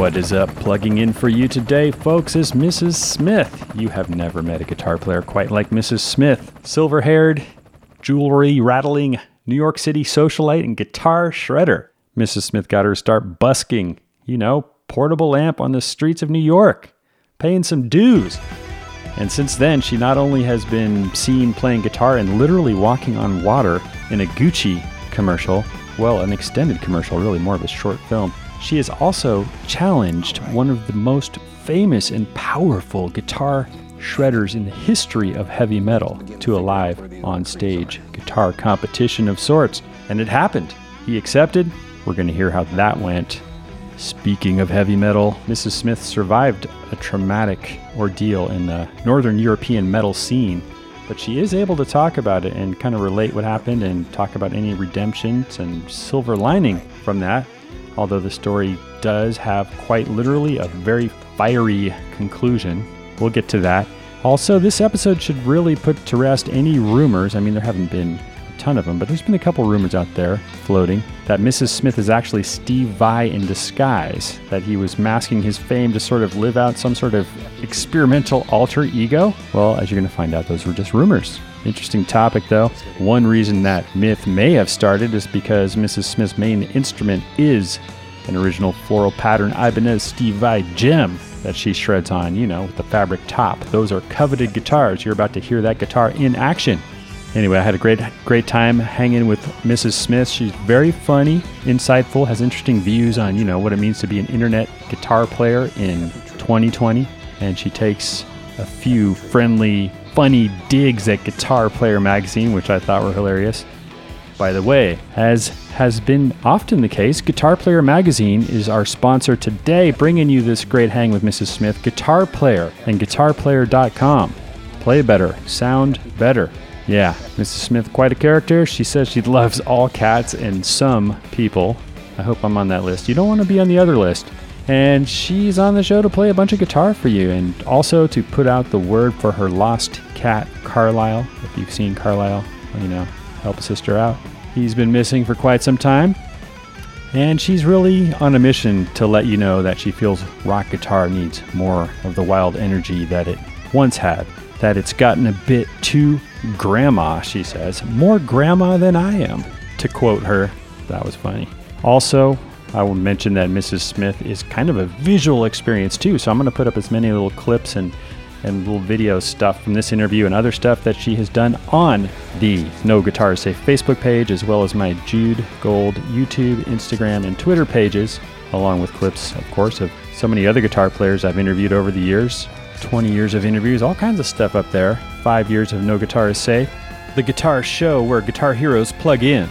What is up? Plugging in for you today, folks, is Mrs. Smith. You have never met a guitar player quite like Mrs. Smith. Silver haired, jewelry rattling, New York City socialite, and guitar shredder. Mrs. Smith got her start busking, you know, portable amp on the streets of New York, paying some dues. And since then, she not only has been seen playing guitar and literally walking on water in a Gucci commercial, well, an extended commercial, really more of a short film, she has also challenged one of the most famous and powerful guitar shredders in the history of heavy metal to a live on stage guitar competition of sorts. And it happened. He accepted. We're going to hear how that went. Speaking of heavy metal, Mrs. Smith survived a traumatic ordeal in the Northern European metal scene, but she is able to talk about it and kind of relate what happened and talk about any redemptions and silver lining from that. Although the story does have quite literally a very fiery conclusion. We'll get to that. Also, this episode should really put to rest any rumors. I mean, there haven't been ton of them, but there's been a couple rumors out there floating that Mrs. Smith is actually Steve Vai in disguise, that he was masking his fame to sort of live out some sort of experimental alter ego. Well, as you're going to find out, those were just rumors. Interesting topic, though. One reason that myth may have started is because Mrs. Smith's main instrument is an original floral pattern Ibanez Steve Vai gem that she shreds on, you know, with the fabric top. Those are coveted guitars. You're about to hear that guitar in action. Anyway, I had a great great time hanging with Mrs. Smith. She's very funny, insightful, has interesting views on, you know, what it means to be an internet guitar player in 2020, and she takes a few friendly, funny digs at Guitar Player magazine, which I thought were hilarious. By the way, as has been often the case, Guitar Player Magazine is our sponsor today, bringing you this great hang with Mrs. Smith, Guitar Player, and GuitarPlayer.com. Play better, sound better. Yeah, Mrs. Smith, quite a character. She says she loves all cats and some people. I hope I'm on that list. You don't want to be on the other list. And she's on the show to play a bunch of guitar for you and also to put out the word for her lost cat, Carlisle. If you've seen Carlisle, you know, help a sister out. He's been missing for quite some time. And she's really on a mission to let you know that she feels rock guitar needs more of the wild energy that it once had. That it's gotten a bit too grandma, she says. More grandma than I am, to quote her. That was funny. Also, I will mention that Mrs. Smith is kind of a visual experience too, so I'm going to put up as many little clips and, and little video stuff from this interview and other stuff that she has done on the No Guitar Safe Facebook page, as well as my Jude Gold YouTube, Instagram, and Twitter pages, along with clips, of course, of so many other guitar players I've interviewed over the years. 20 years of interviews, all kinds of stuff up there. Five years of No Guitar is Safe. The Guitar Show, where guitar heroes plug in.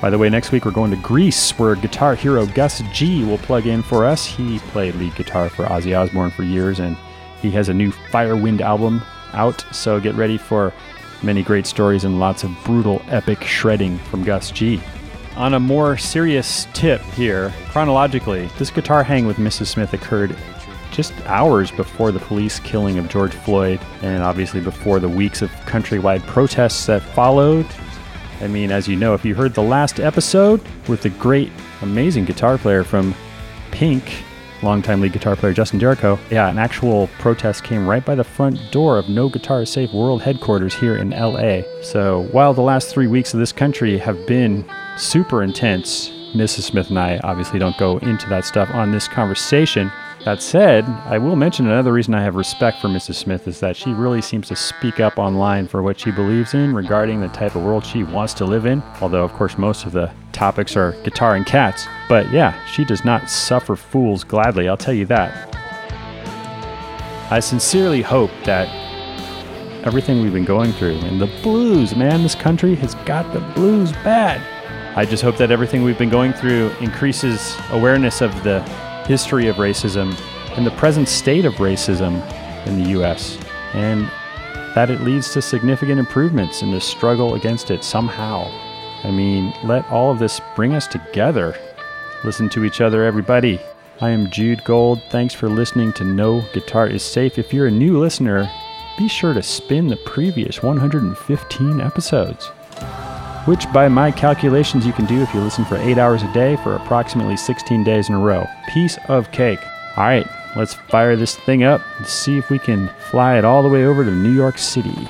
By the way, next week we're going to Greece, where guitar hero Gus G will plug in for us. He played lead guitar for Ozzy Osbourne for years, and he has a new Firewind album out, so get ready for many great stories and lots of brutal, epic shredding from Gus G. On a more serious tip here, chronologically, this guitar hang with Mrs. Smith occurred just hours before the police killing of George Floyd, and obviously before the weeks of countrywide protests that followed. I mean, as you know, if you heard the last episode with the great, amazing guitar player from Pink, longtime lead guitar player Justin Derrico, yeah, an actual protest came right by the front door of No Guitar Safe World headquarters here in LA. So while the last three weeks of this country have been super intense, Mrs. Smith and I obviously don't go into that stuff on this conversation. That said, I will mention another reason I have respect for Mrs. Smith is that she really seems to speak up online for what she believes in regarding the type of world she wants to live in. Although, of course, most of the topics are guitar and cats. But yeah, she does not suffer fools gladly, I'll tell you that. I sincerely hope that everything we've been going through and the blues, man, this country has got the blues bad. I just hope that everything we've been going through increases awareness of the history of racism and the present state of racism in the US, and that it leads to significant improvements in the struggle against it somehow. I mean, let all of this bring us together. Listen to each other, everybody. I am Jude Gold. Thanks for listening to No Guitar is Safe. If you're a new listener, be sure to spin the previous 115 episodes. Which by my calculations you can do if you listen for eight hours a day for approximately 16 days in a row. Piece of cake. All right, let's fire this thing up and see if we can fly it all the way over to New York City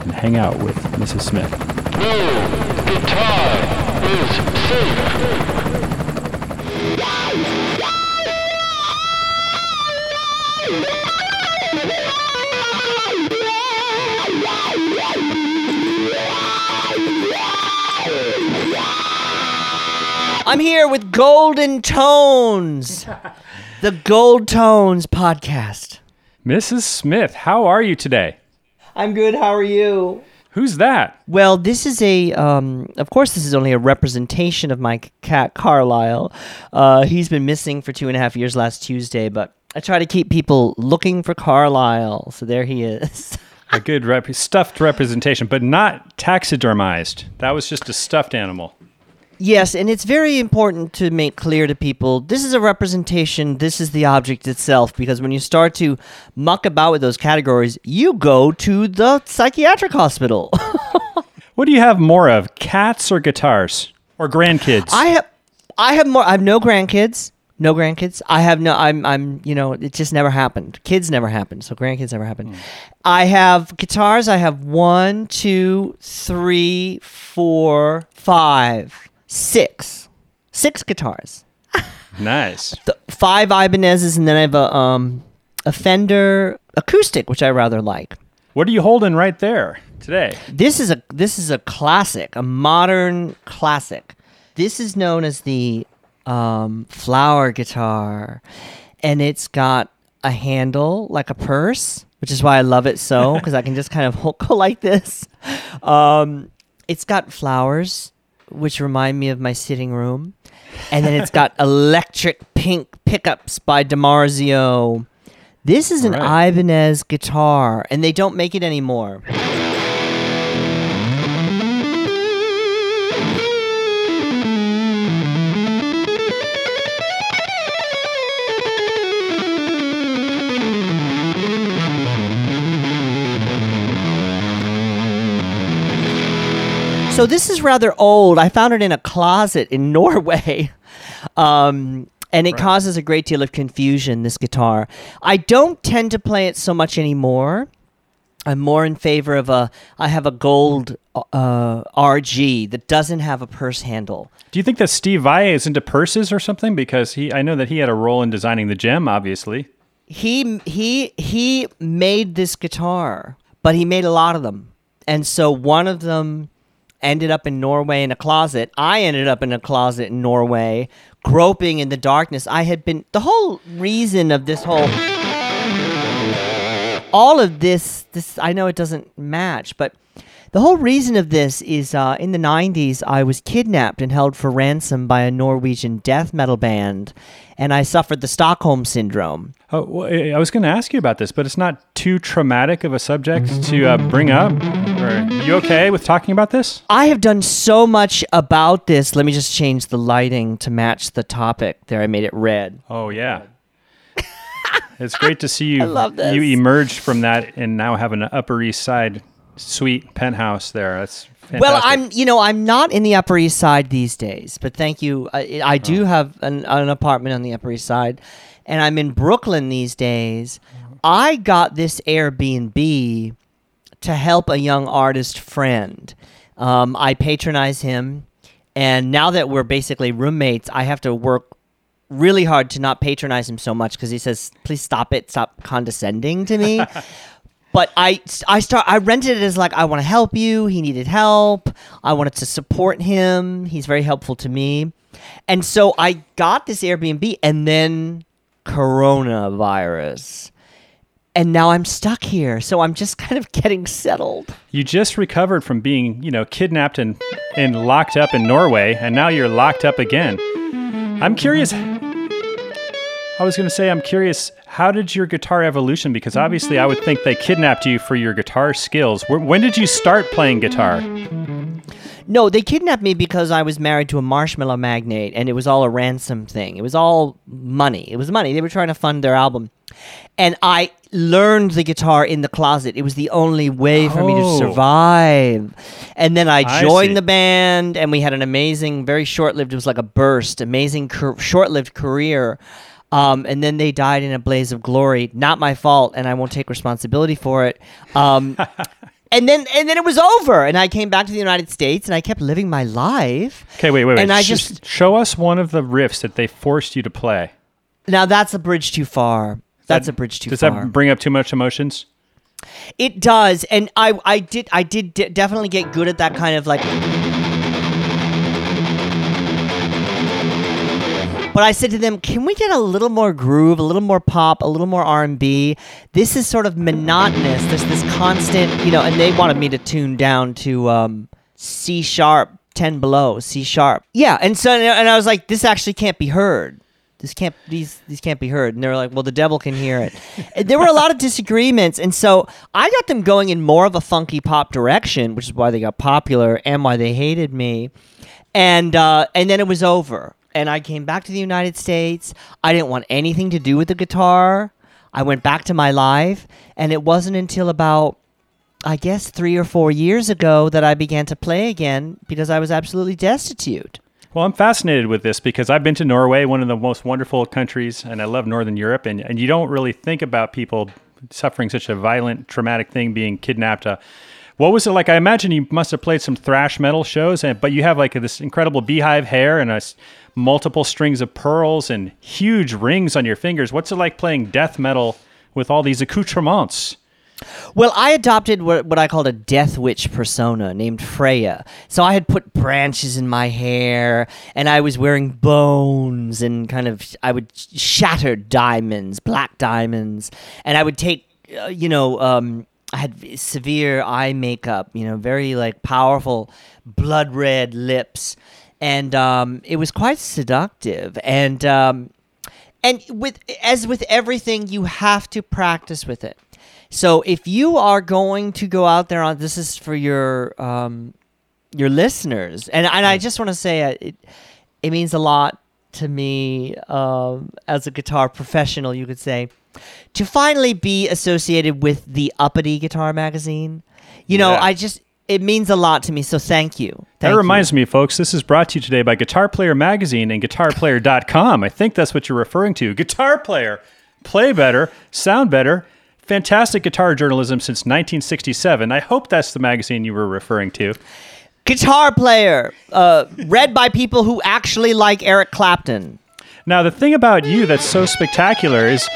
and hang out with Mrs. Smith. guitar is safe. I'm here with Golden Tones, the Gold Tones podcast. Mrs. Smith, how are you today? I'm good. How are you? Who's that? Well, this is a, um, of course, this is only a representation of my cat Carlisle. Uh, he's been missing for two and a half years last Tuesday, but I try to keep people looking for Carlisle. So there he is. A good rep- stuffed representation, but not taxidermized. That was just a stuffed animal. Yes, and it's very important to make clear to people this is a representation, this is the object itself, because when you start to muck about with those categories, you go to the psychiatric hospital. What do you have more of, cats or guitars? Or grandkids? I have I have more I have no grandkids. No grandkids. I have no I'm I'm you know, it just never happened. Kids never happened, so grandkids never happened. Hmm. I have guitars, I have one, two, three, four, five, six. Six guitars. nice. the five Ibanez's, and then I have a um a Fender acoustic, which I rather like. What are you holding right there today? This is a this is a classic, a modern classic. This is known as the um, flower guitar, and it's got a handle like a purse, which is why I love it so because I can just kind of hold, go like this. Um, it's got flowers, which remind me of my sitting room, and then it's got electric pink pickups by DiMarzio. This is an Right. Ibanez guitar, and they don't make it anymore. So this is rather old. I found it in a closet in Norway. Um, and it causes a great deal of confusion, this guitar. I don't tend to play it so much anymore. I'm more in favor of a. I have a gold uh, RG that doesn't have a purse handle. Do you think that Steve Vai is into purses or something? Because he, I know that he had a role in designing the gem, obviously. he he he made this guitar, but he made a lot of them, and so one of them ended up in Norway in a closet. I ended up in a closet in Norway, groping in the darkness. I had been the whole reason of this whole all of this this I know it doesn't match, but the whole reason of this is uh, in the 90s, I was kidnapped and held for ransom by a Norwegian death metal band, and I suffered the Stockholm Syndrome. Oh, well, I was going to ask you about this, but it's not too traumatic of a subject to uh, bring up. Are you okay with talking about this? I have done so much about this. Let me just change the lighting to match the topic. There, I made it red. Oh yeah. it's great to see you. I love this. You emerged from that and now have an Upper East Side suite penthouse there. That's fantastic. Well, I'm, you know, I'm not in the Upper East Side these days, but thank you. I, I do oh. have an, an apartment on the Upper East Side, and I'm in Brooklyn these days. Mm-hmm. I got this Airbnb to help a young artist friend. Um, I patronize him, and now that we're basically roommates, I have to work really hard to not patronize him so much because he says, "Please stop it, stop condescending to me." but I, I start, I rented it as like I want to help you. He needed help. I wanted to support him. He's very helpful to me, and so I got this Airbnb, and then coronavirus. And now I'm stuck here, so I'm just kind of getting settled. you just recovered from being, you know, kidnapped and and locked up in Norway, and now you're locked up again. I'm curious. I was going to say, I'm curious. How did your guitar evolution? Because obviously, I would think they kidnapped you for your guitar skills. When did you start playing guitar? No, they kidnapped me because I was married to a marshmallow magnate and it was all a ransom thing. It was all money. It was money. They were trying to fund their album. And I learned the guitar in the closet. It was the only way for me to Oh. survive. And then I I joined see. the band and we had an amazing, very short lived, it was like a burst, amazing, cur- short lived career. Um, and then they died in a blaze of glory. Not my fault, and I won't take responsibility for it. Um, and then and then it was over and i came back to the united states and i kept living my life Okay, wait, wait, wait. And I Sh- just- show us one of the riffs that they forced you to play. now that's a bridge too far that's That- a bridge too Does far that bring up too much emotions? it does and i i did i did de- definitely get good at that kind of like but I said to them, "Can we get a little more groove, a little more pop, a little more R&B? This is sort of monotonous. There's this constant, you know." And they wanted me to tune down to um, C sharp, ten below, C sharp. Yeah, and so and I was like, "This actually can't be heard. This can't these these can't be heard." And they were like, "Well, the devil can hear it." There were a lot of disagreements, and so I got them going in more of a funky pop direction, which is why they got popular and why they hated me and uh, and then it was over. And I came back to the United States. I didn't want anything to do with the guitar. I went back to my life, and it wasn't until about, I guess, three or four years ago that I began to play again because I was absolutely destitute. Well, I'm fascinated with this because I've been to Norway, one of the most wonderful countries, and I love Northern Europe. And, and you don't really think about people suffering such a violent, traumatic thing, being kidnapped. Uh, what was it like? I imagine you must have played some thrash metal shows, and but you have like this incredible beehive hair and a multiple strings of pearls and huge rings on your fingers. What's it like playing death metal with all these accoutrements? Well, I adopted what, what I called a death witch persona named Freya. So I had put branches in my hair, and I was wearing bones, and kind of I would shatter diamonds, black diamonds, and I would take, uh, you know, um, I had severe eye makeup, you know, very like powerful blood red lips, and um, it was quite seductive, and. Um, and with as with everything you have to practice with it. So if you are going to go out there on this is for your um your listeners. And and i just want to say uh, it it means a lot to me um as a guitar professional you could say to finally be associated with the uppity guitar magazine you know Yeah. i just it means a lot to me so thank you That Thank you. reminds me, folks, this is brought to you today by Guitar Player Magazine and GuitarPlayer.com. I think that's what you're referring to. Guitar Player. Play better, sound better, fantastic guitar journalism since 1967. I hope that's the magazine you were referring to. guitar player uh read by people who actually like eric clapton Now, the thing about you that's so spectacular is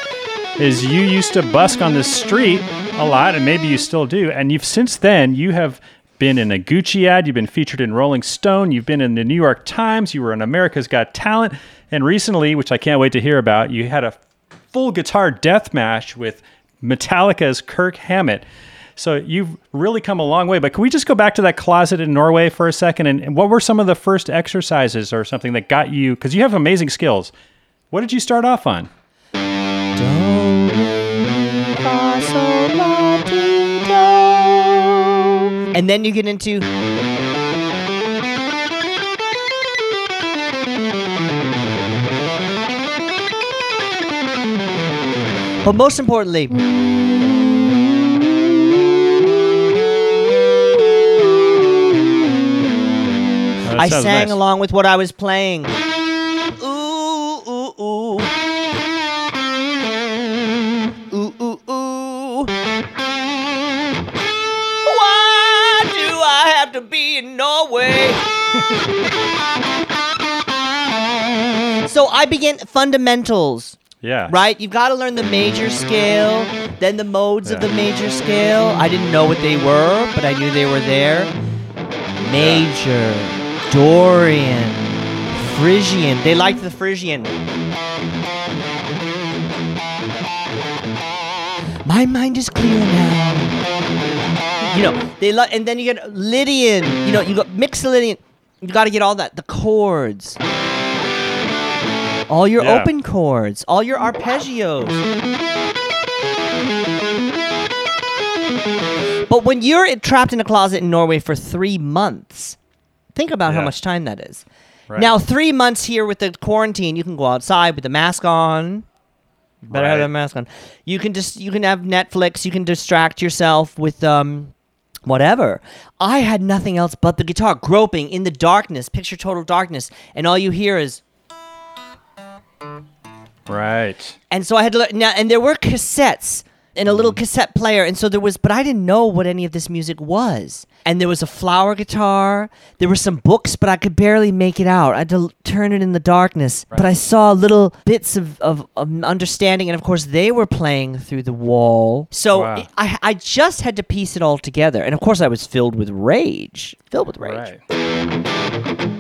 is you used to busk on the street a lot, and maybe you still do. And you've since then you have been in a Gucci ad, you've been featured in Rolling Stone, you've been in the New York Times, you were in America's Got Talent, and recently, which I can't wait to hear about, you had a full guitar death match with Metallica's Kirk Hammett. So you've really come a long way. But can we just go back to that closet in Norway for a second? And, and what were some of the first exercises or something that got you? Because you have amazing skills. What did you start off on? And then you get into but most importantly I sang along with what I was playing. In Norway? so I began fundamentals. Yeah. Right? You've got to learn the major scale, then the modes of the major scale. I didn't know what they were, but I knew they were there. Major, Dorian, Phrygian. They liked the Phrygian. My mind is clear now. You know, they like, and then you get Lydian. You know, you got Mixolydian. You got to get all that. The chords. All your Yeah. open chords, all your arpeggios. But when you're trapped in a closet in Norway for three months, Think about how much time that is. Right. Now, three months here with the quarantine, you can go outside with the mask on. Better have Right. that mask on. You can just you can have Netflix. You can distract yourself with um whatever. I had nothing else but the guitar groping in the darkness, picture total darkness, and all you hear is Right. and so I had to learn now, and there were cassettes and a little cassette player, and so there was, but I didn't know what any of this music was. And there was a flower guitar. There were some books, but I could barely make it out. I had to turn it in the darkness, but I saw little bits of, of, of understanding, and of course they were playing through the wall. So Wow. I, I just had to piece it all together, and of course I was filled with rage, filled with rage. Right.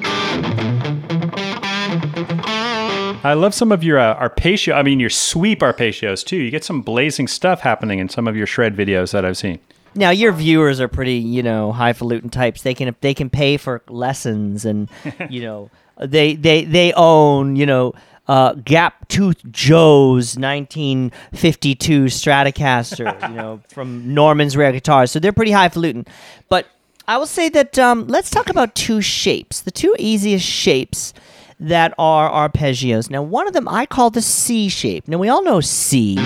I love some of your uh, arpeggio. I mean, your sweep arpeggios too. You get some blazing stuff happening in some of your shred videos that I've seen. Now your viewers are pretty, you know, highfalutin types. They can they can pay for lessons, and you know, they they they own, you know, uh, Gap Tooth Joe's 1952 Stratocaster, you know, from Norman's Rare Guitars. So they're pretty highfalutin. But I will say that um, let's talk about two shapes, the two easiest shapes that are arpeggios. Now, one of them I call the C shape. Now we all know C.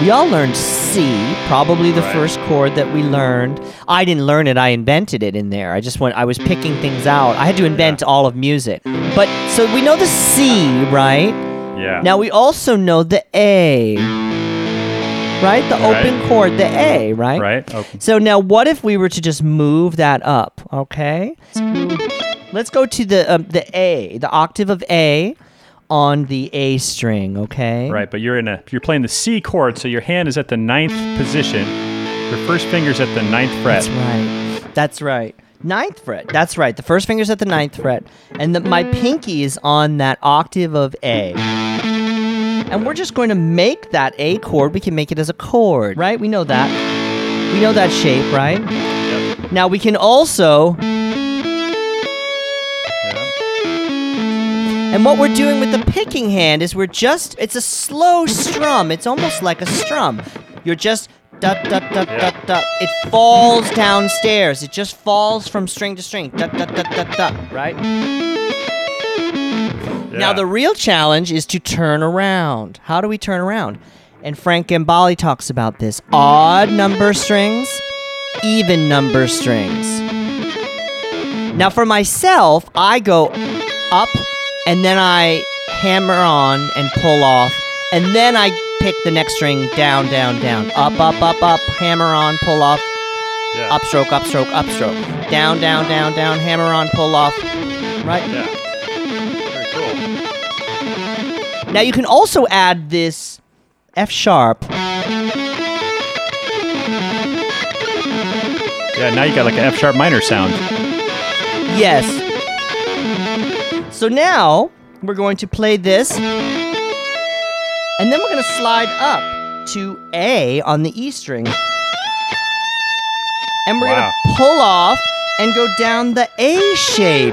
We all learned C, probably the Right. first chord that we learned. I didn't learn it, I invented it in there. I just went I was picking things out. I had to invent all of music. But so we know the C, right? Yeah. Now we also know the A. Right? The Right. open chord, the A, right? right. Okay. So now what if we were to just move that up, okay? Let's go to the um, the A, the octave of A on the A string, okay? Right, but you're in a you're playing the C chord, so your hand is at the ninth position. Your first finger's at the ninth fret. That's right. That's right. Ninth fret. That's right. The first finger's at the ninth fret, and the, my pinky is on that octave of A. And we're just going to make that A chord. We can make it as a chord, right? We know that. We know that shape, right? Yep. Now we can also, and what we're doing with the picking hand is we're just, it's a slow strum. It's almost like a strum. You're just da da da da da. It falls downstairs. It just falls from string to string. Da da da da da. Right. Now the real challenge is to turn around. How do we turn around? And Frank Gambale talks about this. Odd number strings, even number strings. Now for myself, I go up and then I hammer on and pull off and then I pick the next string down down down. Up up up up, hammer on, pull off, yeah. upstroke, upstroke, upstroke. Down down down down, hammer on, pull off. Right? Yeah. Very cool. Now you can also add this F sharp. Yeah. Now you got like an F sharp minor sound. Yes. So now we're going to play this, and then we're going to slide up to A on the E string, and we're Wow. going to pull off and go down the A shape.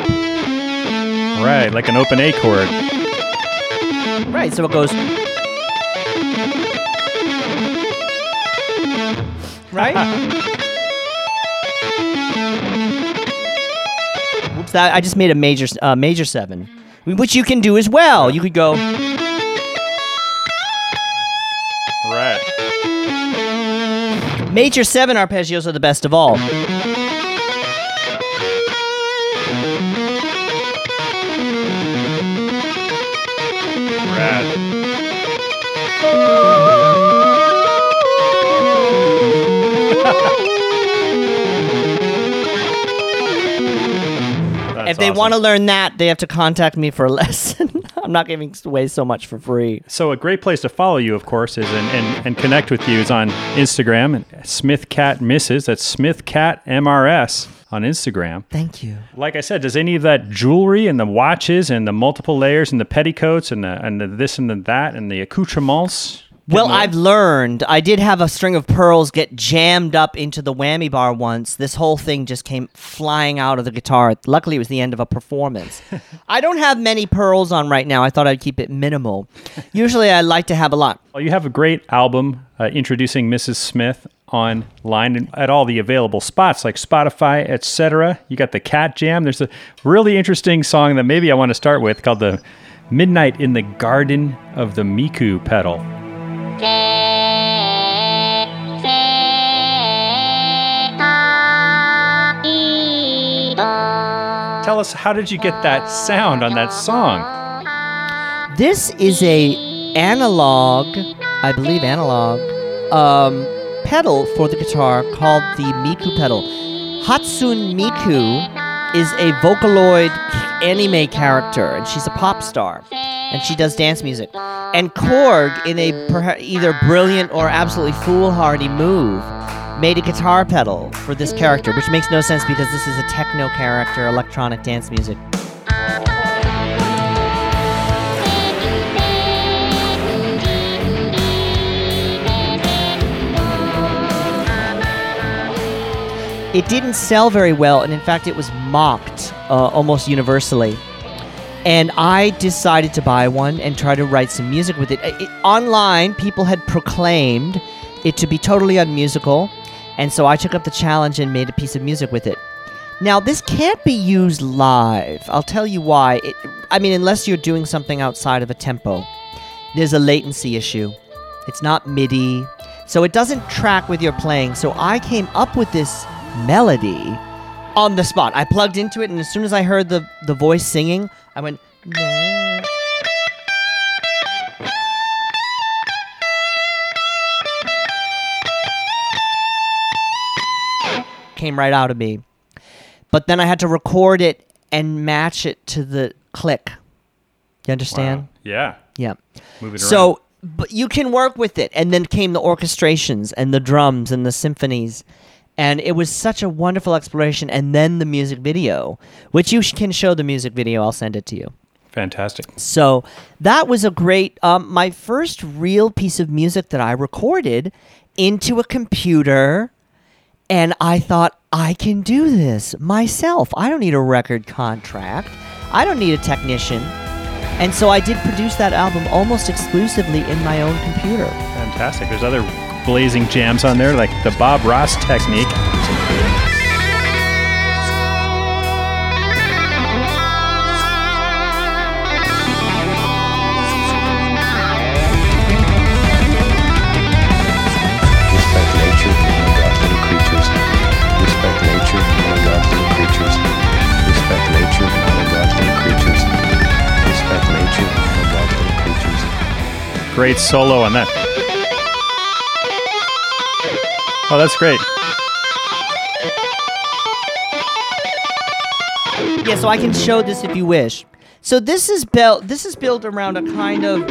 Right, like an open A chord. Right. So it goes. Right. That I just made a major uh, major seven, which you can do as well. You could go. Right. Major seven arpeggios are the best of all. If they awesome. want to learn that, they have to contact me for a lesson. I'm not giving away so much for free. So a great place to follow you, of course, is and, and, and connect with you is on Instagram and Smith Cat Misses. That's Smith Cat MRS on Instagram. Thank you. Like I said, does any of that jewelry and the watches and the multiple layers and the petticoats and the and the this and the that and the accoutrements Well, more? I've learned. I did have a string of pearls get jammed up into the whammy bar once. This whole thing just came flying out of the guitar. Luckily, it was the end of a performance. I don't have many pearls on right now. I thought I'd keep it minimal. Usually, I like to have a lot. Well, you have a great album uh, introducing Mrs. Smith online and at all the available spots like Spotify, etc. You got the Cat Jam. There's a really interesting song that maybe I want to start with called the Midnight in the Garden of the Miku Pedal. Tell us how did you get that sound on that song? This is a analog, I believe analog, um, pedal for the guitar called the Miku pedal. Hatsune Miku is a Vocaloid anime character, and she's a pop star, and she does dance music. And Korg, in a perha- either brilliant or absolutely foolhardy move, made a guitar pedal for this character, which makes no sense because this is a techno character, electronic dance music. It didn't sell very well, and in fact, it was mocked uh, almost universally. And I decided to buy one and try to write some music with it. It- it- Online, people had proclaimed it to be totally unmusical, and so I took up the challenge and made a piece of music with it. Now, this can't be used live. I'll tell you why. It, I mean, unless you're doing something outside of a tempo, there's a latency issue. It's not MIDI, so it doesn't track with your playing. So I came up with this melody on the spot. I plugged into it, and as soon as I heard the, the voice singing, I went. Came right out of me. But then I had to record it and match it to the click. You understand? Wow. Yeah. Yeah. Move it around. So, but you can work with it, and then came the orchestrations and the drums and the symphonies, and it was such a wonderful exploration. And then the music video, which you sh- can show the music video. I'll send it to you. Fantastic. So that was a great, um, my first real piece of music that I recorded into a computer. And I thought, I can do this myself. I don't need a record contract, I don't need a technician. And so I did produce that album almost exclusively in my own computer. Fantastic. There's other blazing jams on there, like the Bob Ross technique. Respect nature, and God's little creatures. Respect nature, and God's little creatures. Respect nature, and God's little creatures. Respect nature, and God's little creatures. Great solo on that. Oh, that's great. Yeah, so I can show this if you wish. So this is built. This is built around a kind of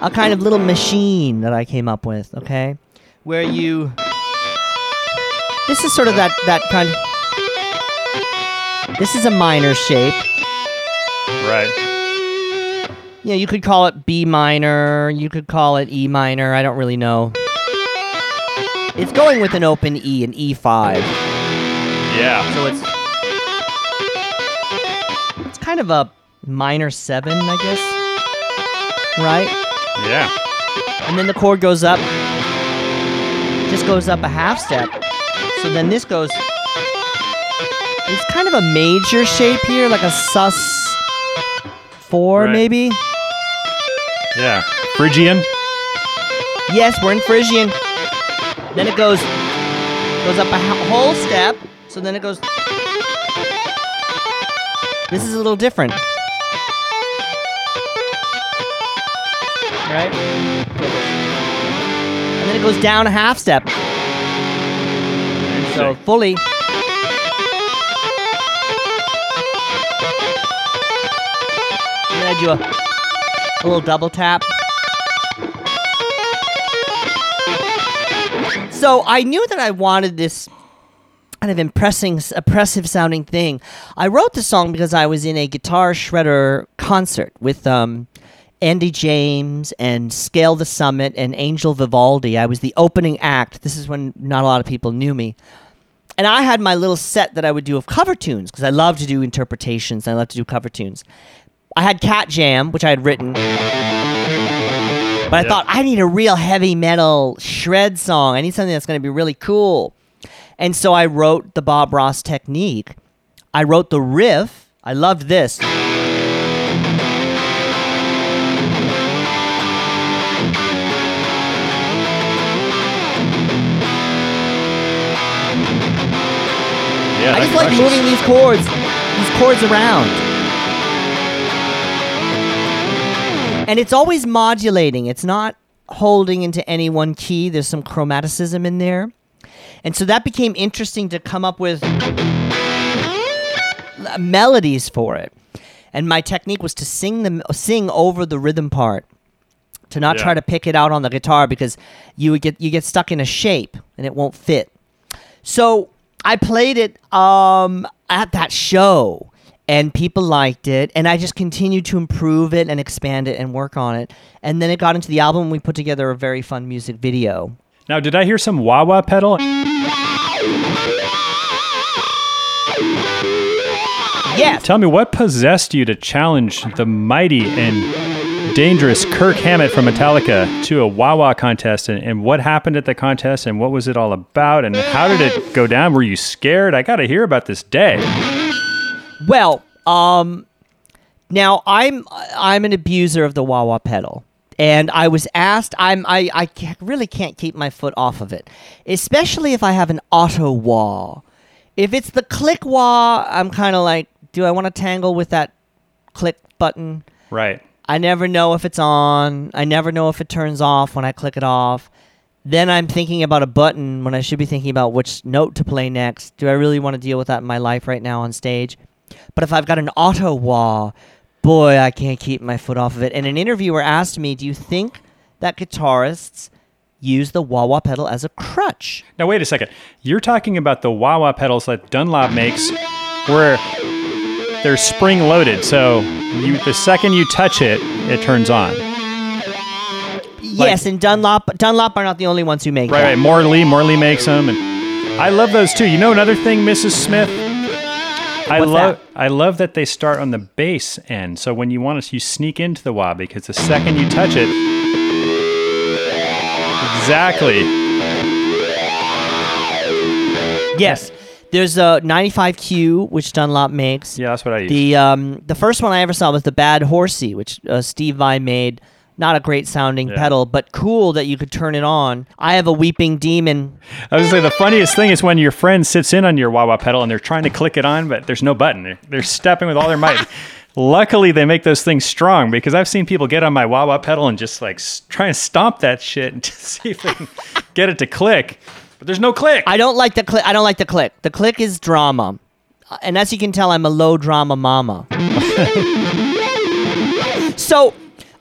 a kind of little machine that I came up with. Okay, where you. This is sort of that that kind. This is a minor shape. Right. Yeah, you could call it B minor. You could call it E minor. I don't really know. It's going with an open E, an E5. Yeah. So it's it's kind of a minor seven, I guess. Right? Yeah. And then the chord goes up. Just goes up a half step. So then this goes. It's kind of a major shape here, like a sus four, Right. maybe. Yeah. Phrygian. Yes, we're in Phrygian. Then it goes goes up a whole step. So then it goes. This is a little different. Right? And then it goes down a half step. So fully. And then I do a, a little double tap. So I knew that I wanted this kind of impressing, oppressive sounding thing. I wrote the song because I was in a guitar shredder concert with um, Andy James and Scale the Summit and Angel Vivaldi. I was the opening act. This is when not a lot of people knew me. And I had my little set that I would do of cover tunes because I love to do interpretations. I love to do cover tunes. I had Cat Jam, which I had written. But I Yeah. thought I need a real heavy metal shred song. I need something that's going to be really cool. And so I wrote the Bob Ross technique. I wrote the riff. I loved this. Yeah, I just like crushes. moving these chords, these chords around. And it's always modulating. It's not holding into any one key. There's some chromaticism in there. And so that became interesting to come up with melodies for it. And my technique was to sing them sing over the rhythm part. To not Yeah. try to pick it out on the guitar because you would get you get stuck in a shape and it won't fit. So I played it um, at that show, and people liked it, and I just continued to improve it and expand it and work on it. And then it got into the album. and We put together a very fun music video. Now, did I hear some wah wah pedal? Yes. Tell me what possessed you to challenge the mighty and dangerous Kirk Hammett from Metallica to a wah wah contest, and, and what happened at the contest, and what was it all about, and how did it go down? Were you scared? I got to hear about this day. Well, um, now I'm I'm an abuser of the wah wah pedal, and I was asked. I'm I I ca- really can't keep my foot off of it, especially if I have an auto wah. If it's the click wah, I'm kind of like, do I want to tangle with that click button? Right. I never know if it's on. I never know if it turns off when I click it off. Then I'm thinking about a button when I should be thinking about which note to play next. Do I really want to deal with that in my life right now on stage? But if I've got an auto wah, boy, I can't keep my foot off of it. And an interviewer asked me, Do you think that guitarists use the wah wah pedal as a crutch? Now, wait a second. You're talking about the wah wah pedals that Dunlop makes where they're spring loaded. So you, the second you touch it, it turns on. yes, and Dunlop Dunlop are not the only ones who make Right, that. right. Morley, Morley makes them, and I love those too. You know another thing, Mrs. Smith. I love, that? I love that they start on the bass end. So when you want to, you sneak into the wah because the second you touch it, exactly. Yes. There's a 95Q, which Dunlop makes. Yeah, that's what I use. The um, the first one I ever saw was the Bad Horsie, which uh, Steve Vai made. Not a great sounding Yeah. pedal, but cool that you could turn it on. I have a Weeping Demon. I was gonna say the funniest thing is when your friend sits in on your wah wah pedal and they're trying to click it on, but there's no button. They're, they're stepping with all their might. Luckily, they make those things strong because I've seen people get on my wah wah pedal and just like s- try and stomp that shit and see if they can get it to click. But there's no click. I don't like the click. I don't like the click. The click is drama, Uh, and as you can tell, I'm a low drama mama. so,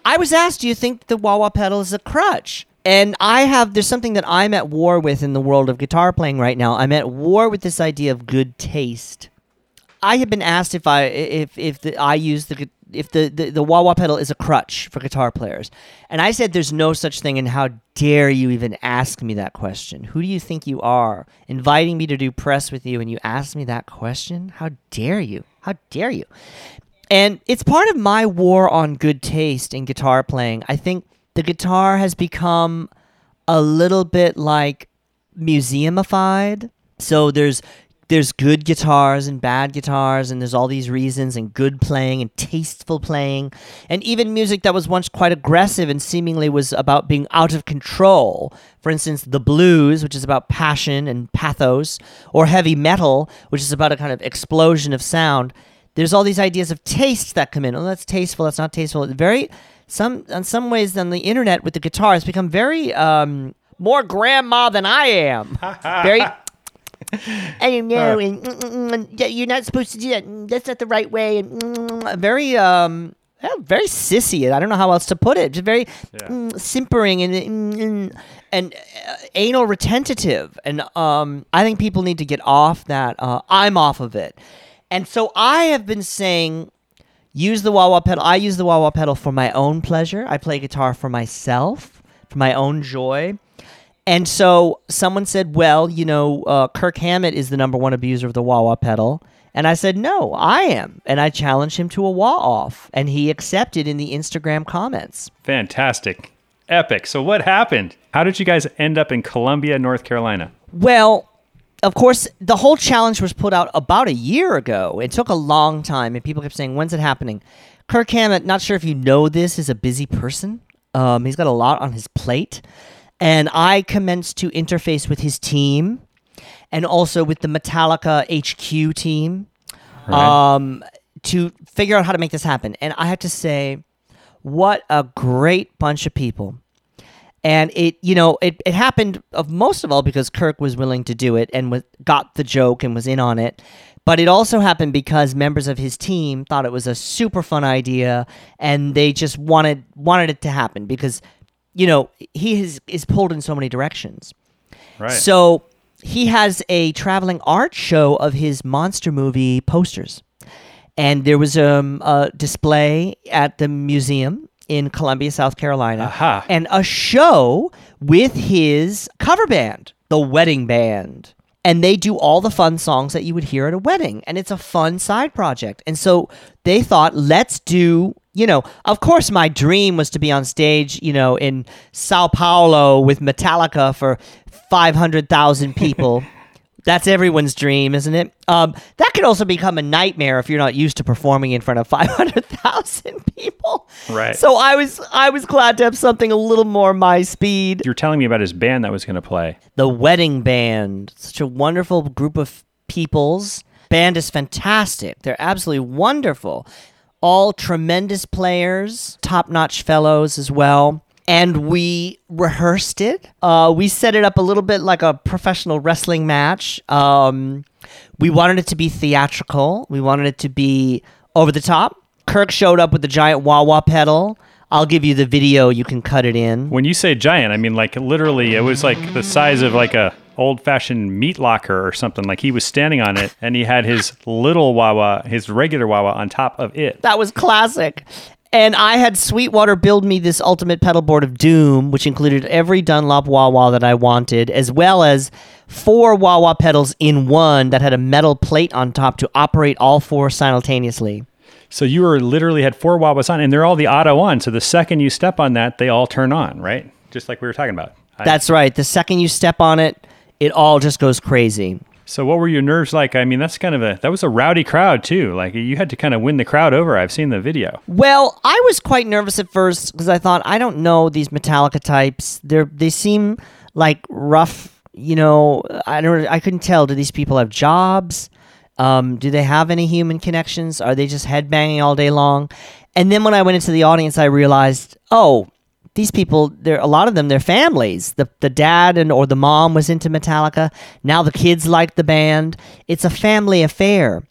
I was asked, "Do you think the wah wah pedal is a crutch?" And I have there's something that I'm at war with in the world of guitar playing right now. I'm at war with this idea of good taste. I have been asked if I if if the, I use the if the, the the wah wah pedal is a crutch for guitar players, and I said there's no such thing. And how dare you even ask me that question? Who do you think you are, inviting me to do press with you, and you ask me that question? How dare you? How dare you? And it's part of my war on good taste in guitar playing. I think the guitar has become a little bit like museumified. So there's there's good guitars and bad guitars and there's all these reasons and good playing and tasteful playing and even music that was once quite aggressive and seemingly was about being out of control for instance the blues which is about passion and pathos or heavy metal which is about a kind of explosion of sound there's all these ideas of taste that come in oh that's tasteful that's not tasteful It's very some in some ways on the internet with the guitar it's become very um more grandma than i am very I don't know, and, mm, mm, mm, you're not supposed to do that. That's not the right way. And very, um, yeah, very sissy. I don't know how else to put it. Just very mm, simpering and and uh, anal retentive. And um, I think people need to get off that. Uh, I'm off of it. And so I have been saying, use the wah wah pedal. I use the wah wah pedal for my own pleasure. I play guitar for myself, for my own joy. And so someone said, well, you know, uh, Kirk Hammett is the number one abuser of the wah wah pedal. And I said, no, I am. And I challenged him to a wah off. And he accepted in the Instagram comments. Fantastic. Epic. So what happened? How did you guys end up in Columbia, North Carolina? Well, of course, the whole challenge was put out about a year ago. It took a long time, and people kept saying, "When's it happening?" Kirk Hammett, not sure if you know this, is a busy person. Um, he's got a lot on his plate, and I commenced to interface with his team, and also with the Metallica HQ team, Right. um, to figure out how to make this happen. And I have to say, what a great bunch of people and it you know it, it happened of most of all because kirk was willing to do it and was, got the joke and was in on it but it also happened because members of his team thought it was a super fun idea and they just wanted wanted it to happen because you know he is, is pulled in so many directions right. so he has a traveling art show of his monster movie posters. And there was um, a display at the museum in Columbia, South Carolina, Aha. and a show with his cover band, the Wedding Band. And they do all the fun songs that you would hear at a wedding. And it's a fun side project. And so they thought, let's do, you know, of course, my dream was to be on stage, you know, in Sao Paulo with Metallica for 500,000 people. That's everyone's dream, isn't it? Um, that could also become a nightmare if you're not used to performing in front of 500,000 people. Right. So I was I was glad to have something a little more my speed. You're telling me about his band that was going to play. The Wedding Band, such a wonderful group of peoples. Band is fantastic. They're absolutely wonderful. All tremendous players, top-notch fellows as well. And we rehearsed it. Uh, we set it up a little bit like a professional wrestling match. Um, we wanted it to be theatrical. We wanted it to be over the top. Kirk showed up with the giant wah wah pedal. I'll give you the video. You can cut it in. When you say giant, I mean like literally it was like the size of like a old-fashioned meat locker or something. Like he was standing on it and he had his little wah wah, his regular wah wah on top of it. That was classic. And I had Sweetwater build me this ultimate pedal board of doom, which included every Dunlop wah wah that I wanted, as well as four wah wah pedals in one that had a metal plate on top to operate all four simultaneously. So you were literally had four wah wahs on and they're all the auto on. So the second you step on that, they all turn on, right? Just like we were talking about. I- That's right. The second you step on it, it all just goes crazy. So what were your nerves like? I mean, that's kind of a that was a rowdy crowd too. Like you had to kind of win the crowd over. I've seen the video. Well, I was quite nervous at first because I thought I don't know these Metallica types. They're they seem like rough. You know, I don't. I couldn't tell. Do these people have jobs? Um, do they have any human connections? Are they just headbanging all day long? And then when I went into the audience, I realized, oh, these people, there a lot of them, they're families. The the dad and or the mom was into Metallica. Now the kids like the band. It's a family affair.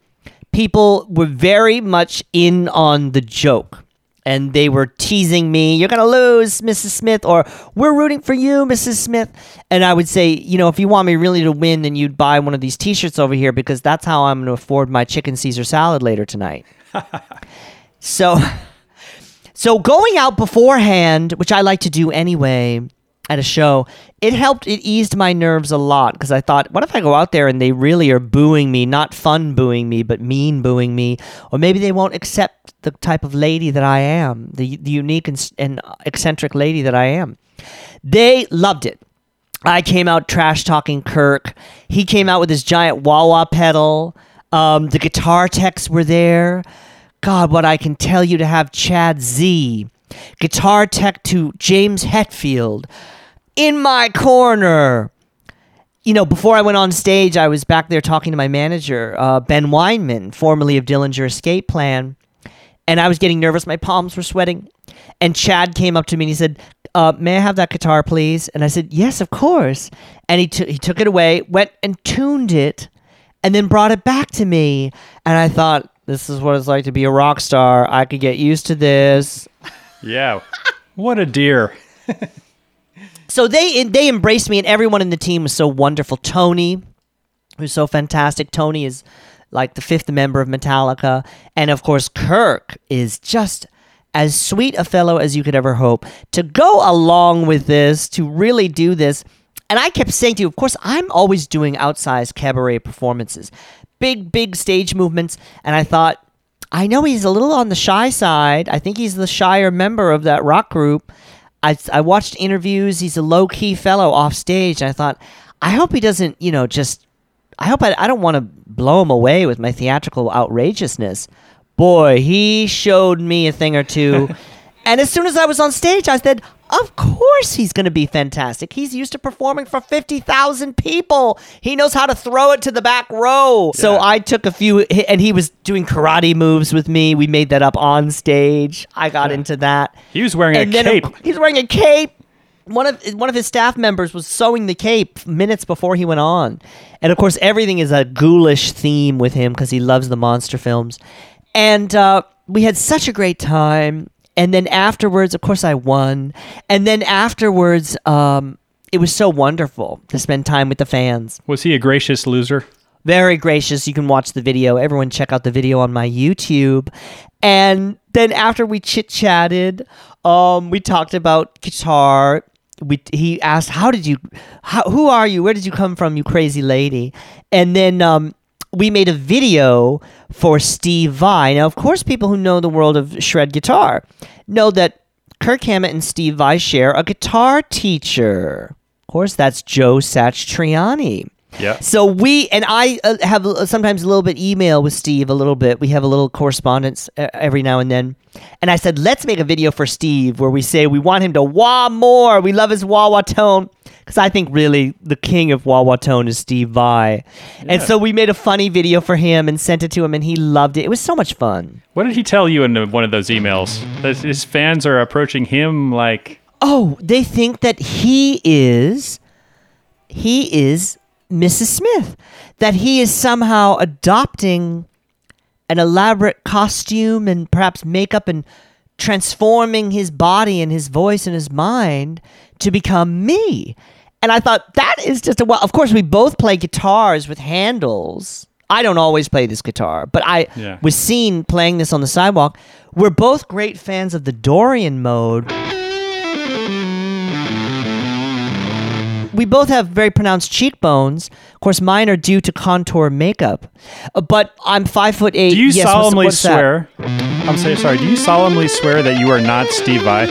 People were very much in on the joke. And they were teasing me, you're going to lose, Mrs. Smith, or we're rooting for you, Mrs. Smith. And I would say, you know, if you want me really to win, then you'd buy one of these t shirts over here because that's how I'm going to afford my chicken Caesar salad later tonight. so. So going out beforehand, which I like to do anyway at a show, it helped. It eased my nerves a lot because I thought, what if I go out there and they really are booing me, not fun booing me, but mean booing me, or maybe they won't accept the type of lady that I am, the the unique and, and eccentric lady that I am. They loved it. I came out trash talking Kirk. He came out with his giant wah wah pedal. Um, the guitar techs were there. God, what I can tell you to have Chad Z, guitar tech to James Hetfield, in my corner. You know, before I went on stage, I was back there talking to my manager, uh, Ben Weinman, formerly of Dillinger Escape Plan, and I was getting nervous. My palms were sweating. And Chad came up to me and he said, uh, "May I have that guitar, please?" And I said, "Yes, of course." And he took he took it away, went and tuned it, and then brought it back to me. And I thought, "This is what it's like to be a rock star. I could get used to this." Yeah. what a dear. so they they embraced me, and everyone in the team was so wonderful. Tony, who's so fantastic. Tony is like the fifth member of Metallica. And of course, Kirk is just as sweet a fellow as you could ever hope to go along with this, to really do this. And I kept saying to you, of course, I'm always doing outsized cabaret performances, big, big stage movements. And I thought, I know he's a little on the shy side. I think he's the shyer member of that rock group. I, I watched interviews. He's a low key fellow off stage. I thought, I hope he doesn't, you know, just. I hope I, I don't want to blow him away with my theatrical outrageousness. Boy, he showed me a thing or two. and as soon as I was on stage, I said, Of course he's going to be fantastic. He's used to performing for 50,000 people. He knows how to throw it to the back row. So I took a few, and he was doing karate moves with me. We made that up on stage. I got into that He was wearing and a cape. he's wearing a cape. One of one of his staff members was sewing the cape minutes before he went on, and of course everything is a ghoulish theme with him because he loves the monster films. And uh, we had such a great time. And then afterwards, of course, I won. And then afterwards, um, it was so wonderful to spend time with the fans Was he a gracious loser? very gracious. You can watch the video. Everyone, check out the video on my YouTube. And then after we chit chatted, um, we talked about guitar. We he asked, "How did you? How, who are you? Where did you come from, you crazy lady?" And then um, we made a video for Steve Vai. Now, of course, people who know the world of shred guitar know that Kirk Hammett and Steve Vai share a guitar teacher. Of course, that's Joe Satriani. Yeah. So we and I uh, have uh, sometimes a little bit email with Steve a little bit. We have a little correspondence uh, every now and then. And I said, let's make a video for Steve where we say we want him to wah more. We love his wah wah tone because I think really the king of wah wah tone is Steve Vai. And so we made a funny video for him and sent it to him, and he loved it. It was so much fun. What did he tell you in one of those emails? That his fans are approaching him like. Oh, they think that he is he is Mrs. Smith. That he is somehow adopting an elaborate costume and perhaps makeup and transforming his body and his voice and his mind to become me. And I thought that is just a well. Of course, we both play guitars with handles. I don't always play this guitar, but I Yeah. was seen playing this on the sidewalk. We're both great fans of the Dorian mode. We both have very pronounced cheekbones. Of course, mine are due to contour makeup. Uh, But I'm five foot eight. Do you Yes, solemnly what's that? swear? I'm so sorry. Do you solemnly swear that you are not Steve Vai?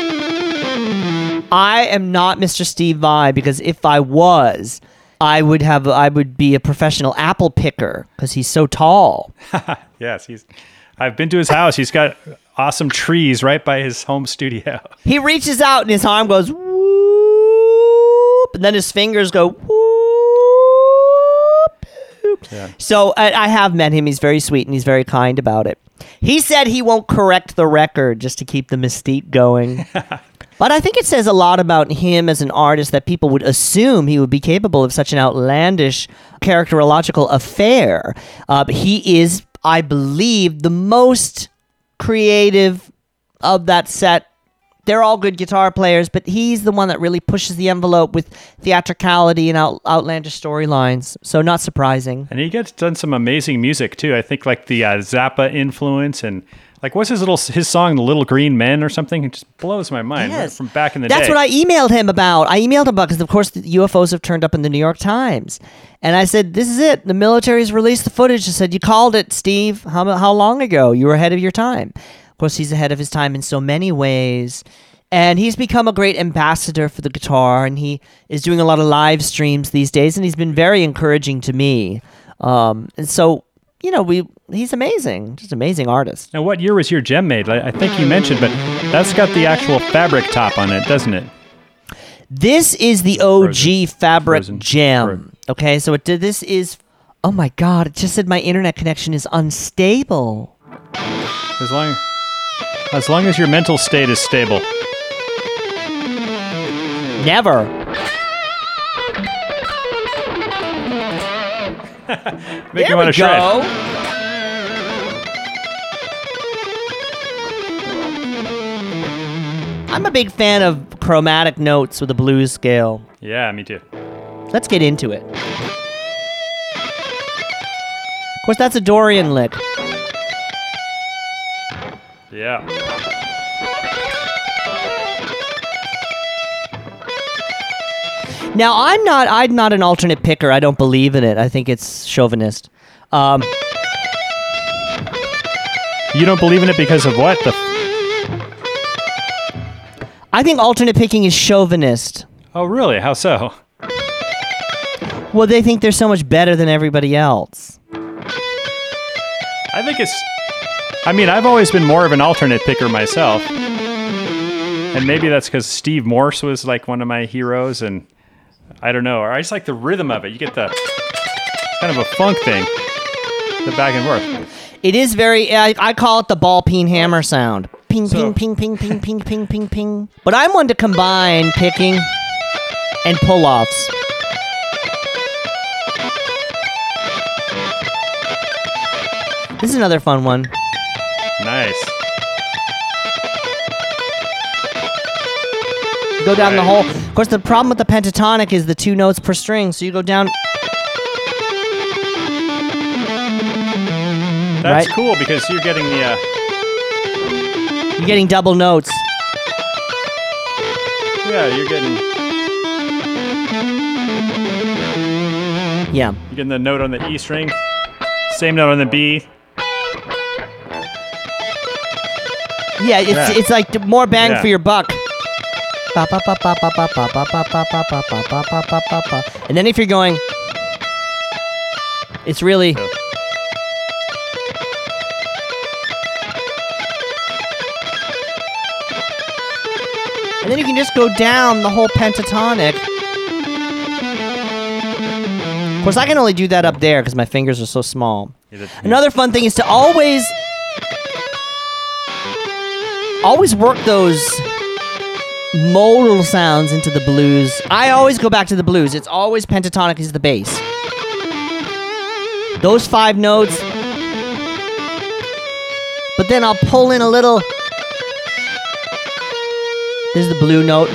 I am not Mr. Steve Vai because if I was, I would have I would be a professional apple picker because he's so tall. Yes, he's. I've been to his house. He's got awesome trees right by his home studio. He reaches out and his arm goes and then his fingers go whoop. Yeah. So I, I have met him. He's very sweet and he's very kind about it. He said he won't correct the record just to keep the mystique going. but I think it says a lot about him as an artist that people would assume he would be capable of such an outlandish characterological affair. Uh, he is, I believe, the most creative of that set. They're all good guitar players, but he's the one that really pushes the envelope with theatricality and out, outlandish storylines. So not surprising. And he gets done some amazing music too. I think like the uh, Zappa influence and like what's his little his song, "The Little Green Men" or something. It just blows my mind right Yes. from back in the That's day. what I emailed him about. I emailed him about because, of course, the UFOs have turned up in the New York Times, and I said, "This is it. The military's released the footage." I said, "You called it, Steve. How how long ago? You were ahead of your time." Of course, he's ahead of his time in so many ways. And he's become a great ambassador for the guitar, and he is doing a lot of live streams these days, and he's been very encouraging to me. Um, and so, you know, we he's amazing, just amazing artist. Now, what year was your JEM made? I I think you mentioned, but that's got the actual fabric top on it, doesn't it? This is the OG Frozen. fabric Frozen. JEM. Frozen. Okay, so it. This is. Oh my God! It just said my internet connection is unstable. As long as long as your mental state is stable. Never. Make there you want to shred. I'm a big fan of chromatic notes with a blues scale. Yeah, me too. Let's get into it. Of course, that's a Dorian lick. Yeah. Now, I'm not. I'm not an alternate picker. I don't believe in it. I think it's chauvinist. Um, You don't believe in it because of what? The I think alternate picking is chauvinist. oh, really? How so? Well, they think they're so much better than everybody else. I think it's. I mean, I've always been more of an alternate picker myself, and maybe that's because Steve Morse was like one of my heroes, and I don't know. Or I just like the rhythm of it. You get the kind of a funk thing, the back and forth. It is very. I, I call it the ball peen hammer sound. Ping, So- ping, ping, ping, ping, ping, ping, ping, ping. But I'm one to combine picking and pull offs. This is another fun one. Nice. Go down the whole. Of course, the problem with the pentatonic is the two notes per string. So you go down. That's Right. cool because you're getting the. Uh, You're getting double notes. yeah, you're getting Yeah. you're getting the note on the E string, same note on the B. Yeah, it's Yeah. it's like more bang Yeah. for your buck. Ba, ba, ba, ba, ba, ba, ba, ba, ba, ba, ba, ba, ba, ba, ba, ba, ba, ba. And then if you're going, it's really and then you can just go down the whole pentatonic. Of course, I can only do that up there because my fingers are so small. Another fun thing is to always always work those modal sounds into the blues. I always go back to the blues. It's always pentatonic is the bass. Those five notes. But then I'll pull in a little There's the blue note.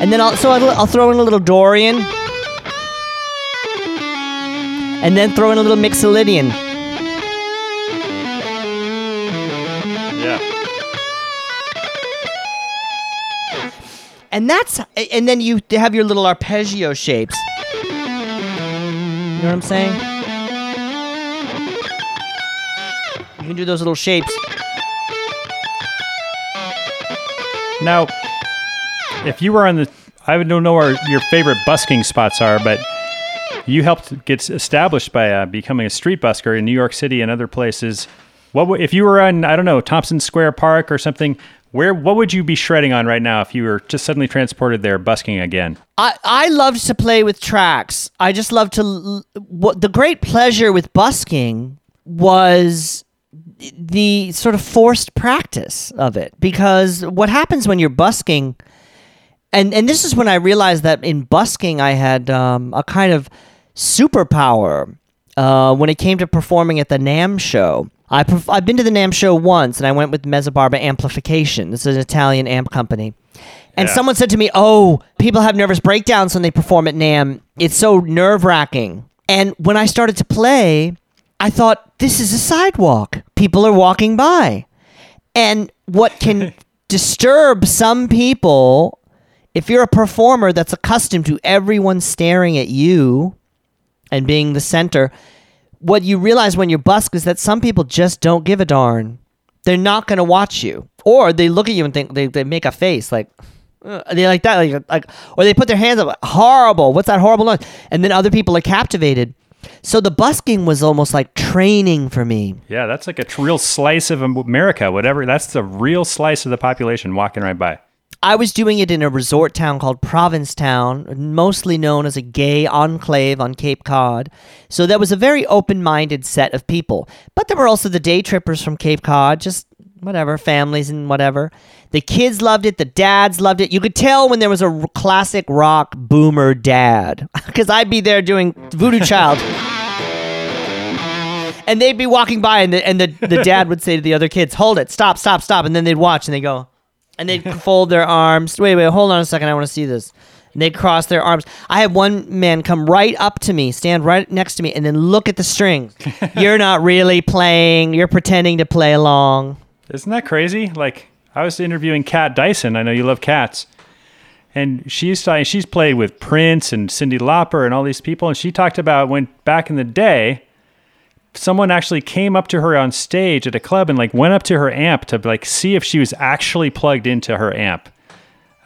And then I'll so I'll, I'll throw in a little Dorian. And then throw in a little Mixolydian. And that's and then you have your little arpeggio shapes. You know what I'm saying? You can do those little shapes. Now, if you were on the, I don't know where your favorite busking spots are, but you helped get established by uh, becoming a street busker in New York City and other places. What if you were on, I don't know, Tompkins Square Park or something? Where what would you be shredding on right now if you were just suddenly transported there busking again? I, I loved to play with tracks. I just loved to. What the great pleasure with busking was the sort of forced practice of it because what happens when you're busking and and this is when I realized that in busking I had um, a kind of superpower uh, when it came to performing at the NAMM show. I I've been to the NAMM show once, and I went with Mezzabarba Amplification. This is an Italian amp company. And Yeah. someone said to me, "Oh, people have nervous breakdowns when they perform at NAMM. It's so nerve wracking." And when I started to play, I thought, "This is a sidewalk. People are walking by." And what can disturb some people, if you're a performer that's accustomed to everyone staring at you and being the center, what you realize when you're busk is that some people just don't give a darn. They're not going to watch you. Or they look at you and think, they, they make a face like, "Ugh," they like that, like, like, or they put their hands up, like, horrible. What's that horrible noise? And then other people are captivated. So the busking was almost like training for me. Yeah, that's like a real slice of America. Whatever, that's the real slice of the population walking right by. I was doing it in a resort town called Provincetown, mostly known as a gay enclave on Cape Cod. So there was a very open minded set of people. But there were also the day trippers from Cape Cod, just whatever, families and whatever. The kids loved it, the dads loved it. You could tell when there was a classic rock boomer dad, because I'd be there doing Voodoo Child. And they'd be walking by, and the, and the, the dad would say to the other kids, Hold it, stop, stop, stop. And then they'd watch, and they go, and they'd fold their arms. Wait, wait, hold on a second. I want to see this. And they cross their arms. I had one man come right up to me, stand right next to me, and then look at the strings. you're not really playing. You're pretending to play along. Isn't that crazy? Like I was interviewing Kat Dyson. I know you love cats. And she's uh, she's played with Prince and Cyndi Lauper and all these people. And she talked about when back in the day, someone actually came up to her on stage at a club and like went up to her amp to like see if she was actually plugged into her amp.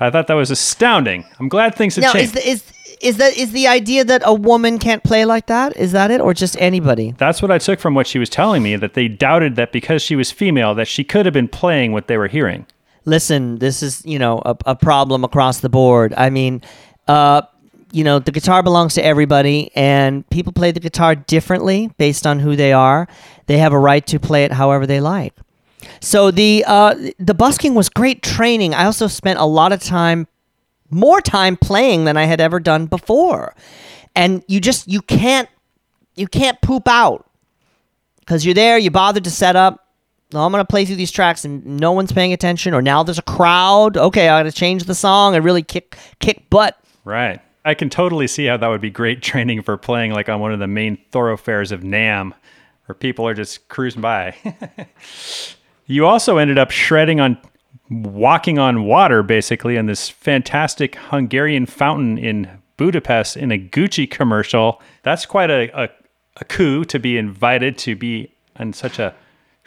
I thought that was astounding. I'm glad things have Now, changed. is the, is is that is the idea that a woman can't play like that? Is that it, or just anybody? That's what I took from what she was telling me that they doubted that because she was female that she could have been playing what they were hearing. listen, this is you know a, a problem across the board. I mean, uh, you know, the guitar belongs to everybody, and people play the guitar differently based on who they are. They have a right to play it however they like. So the uh, the busking was great training. I also spent a lot of time, more time playing than I had ever done before, and you just you can't you can't poop out because you're there. You bothered to set up. No, I'm gonna play through these tracks and no one's paying attention, or now there's a crowd. Okay, I gotta change the song and really kick kick butt. Right. I can totally see how that would be great training for playing like on one of the main thoroughfares of NAMM where people are just cruising by. you also ended up shredding on walking on water basically in this fantastic Hungarian fountain in Budapest in a Gucci commercial. That's quite a, a, a coup to be invited to be on such a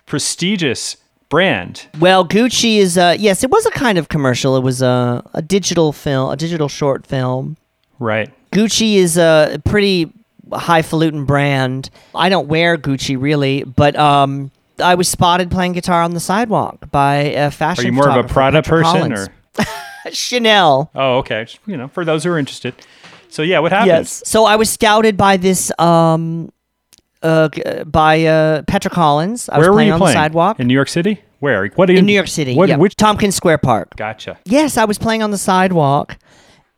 prestigious brand. Well, Gucci is uh yes, it was a kind of commercial. It was a a digital film, a digital short film. Right. Gucci is a pretty highfalutin brand. I don't wear Gucci really, but um, I was spotted playing guitar on the sidewalk by a fashion. Are you more of a Prada person Collins. or Chanel? Oh, okay. You know, for those who are interested. So yeah, what happened? Yes. So I was scouted by this um, uh, uh, by uh, Petra Collins. I was Where were you on playing? the sidewalk In New York City? Where? What in New York City. What, yeah. Which? Tompkins Square Park. Gotcha. Yes, I was playing on the sidewalk,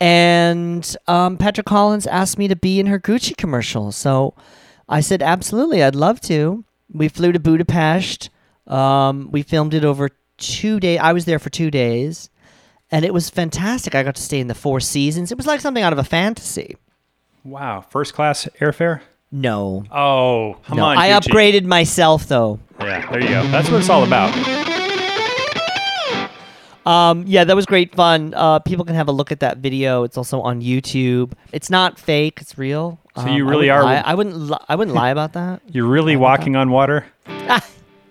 and um, Petra Collins asked me to be in her Gucci commercial. So I said, absolutely, I'd love to. We flew to Budapest. Um, we filmed it over two days. I was there for two days, and it was fantastic. I got to stay in the Four Seasons. It was like something out of a fantasy. Wow. First class airfare? No. Oh, come no. on. I Gucci. upgraded myself, though. Yeah, there you go. That's what it's all about. Um, yeah, that was great fun. Uh, people can have a look at that video. It's also on YouTube. It's not fake; it's real. So Um, you really wouldn't are- Lie. I wouldn't. Li- I wouldn't lie about that. You're really walking on water?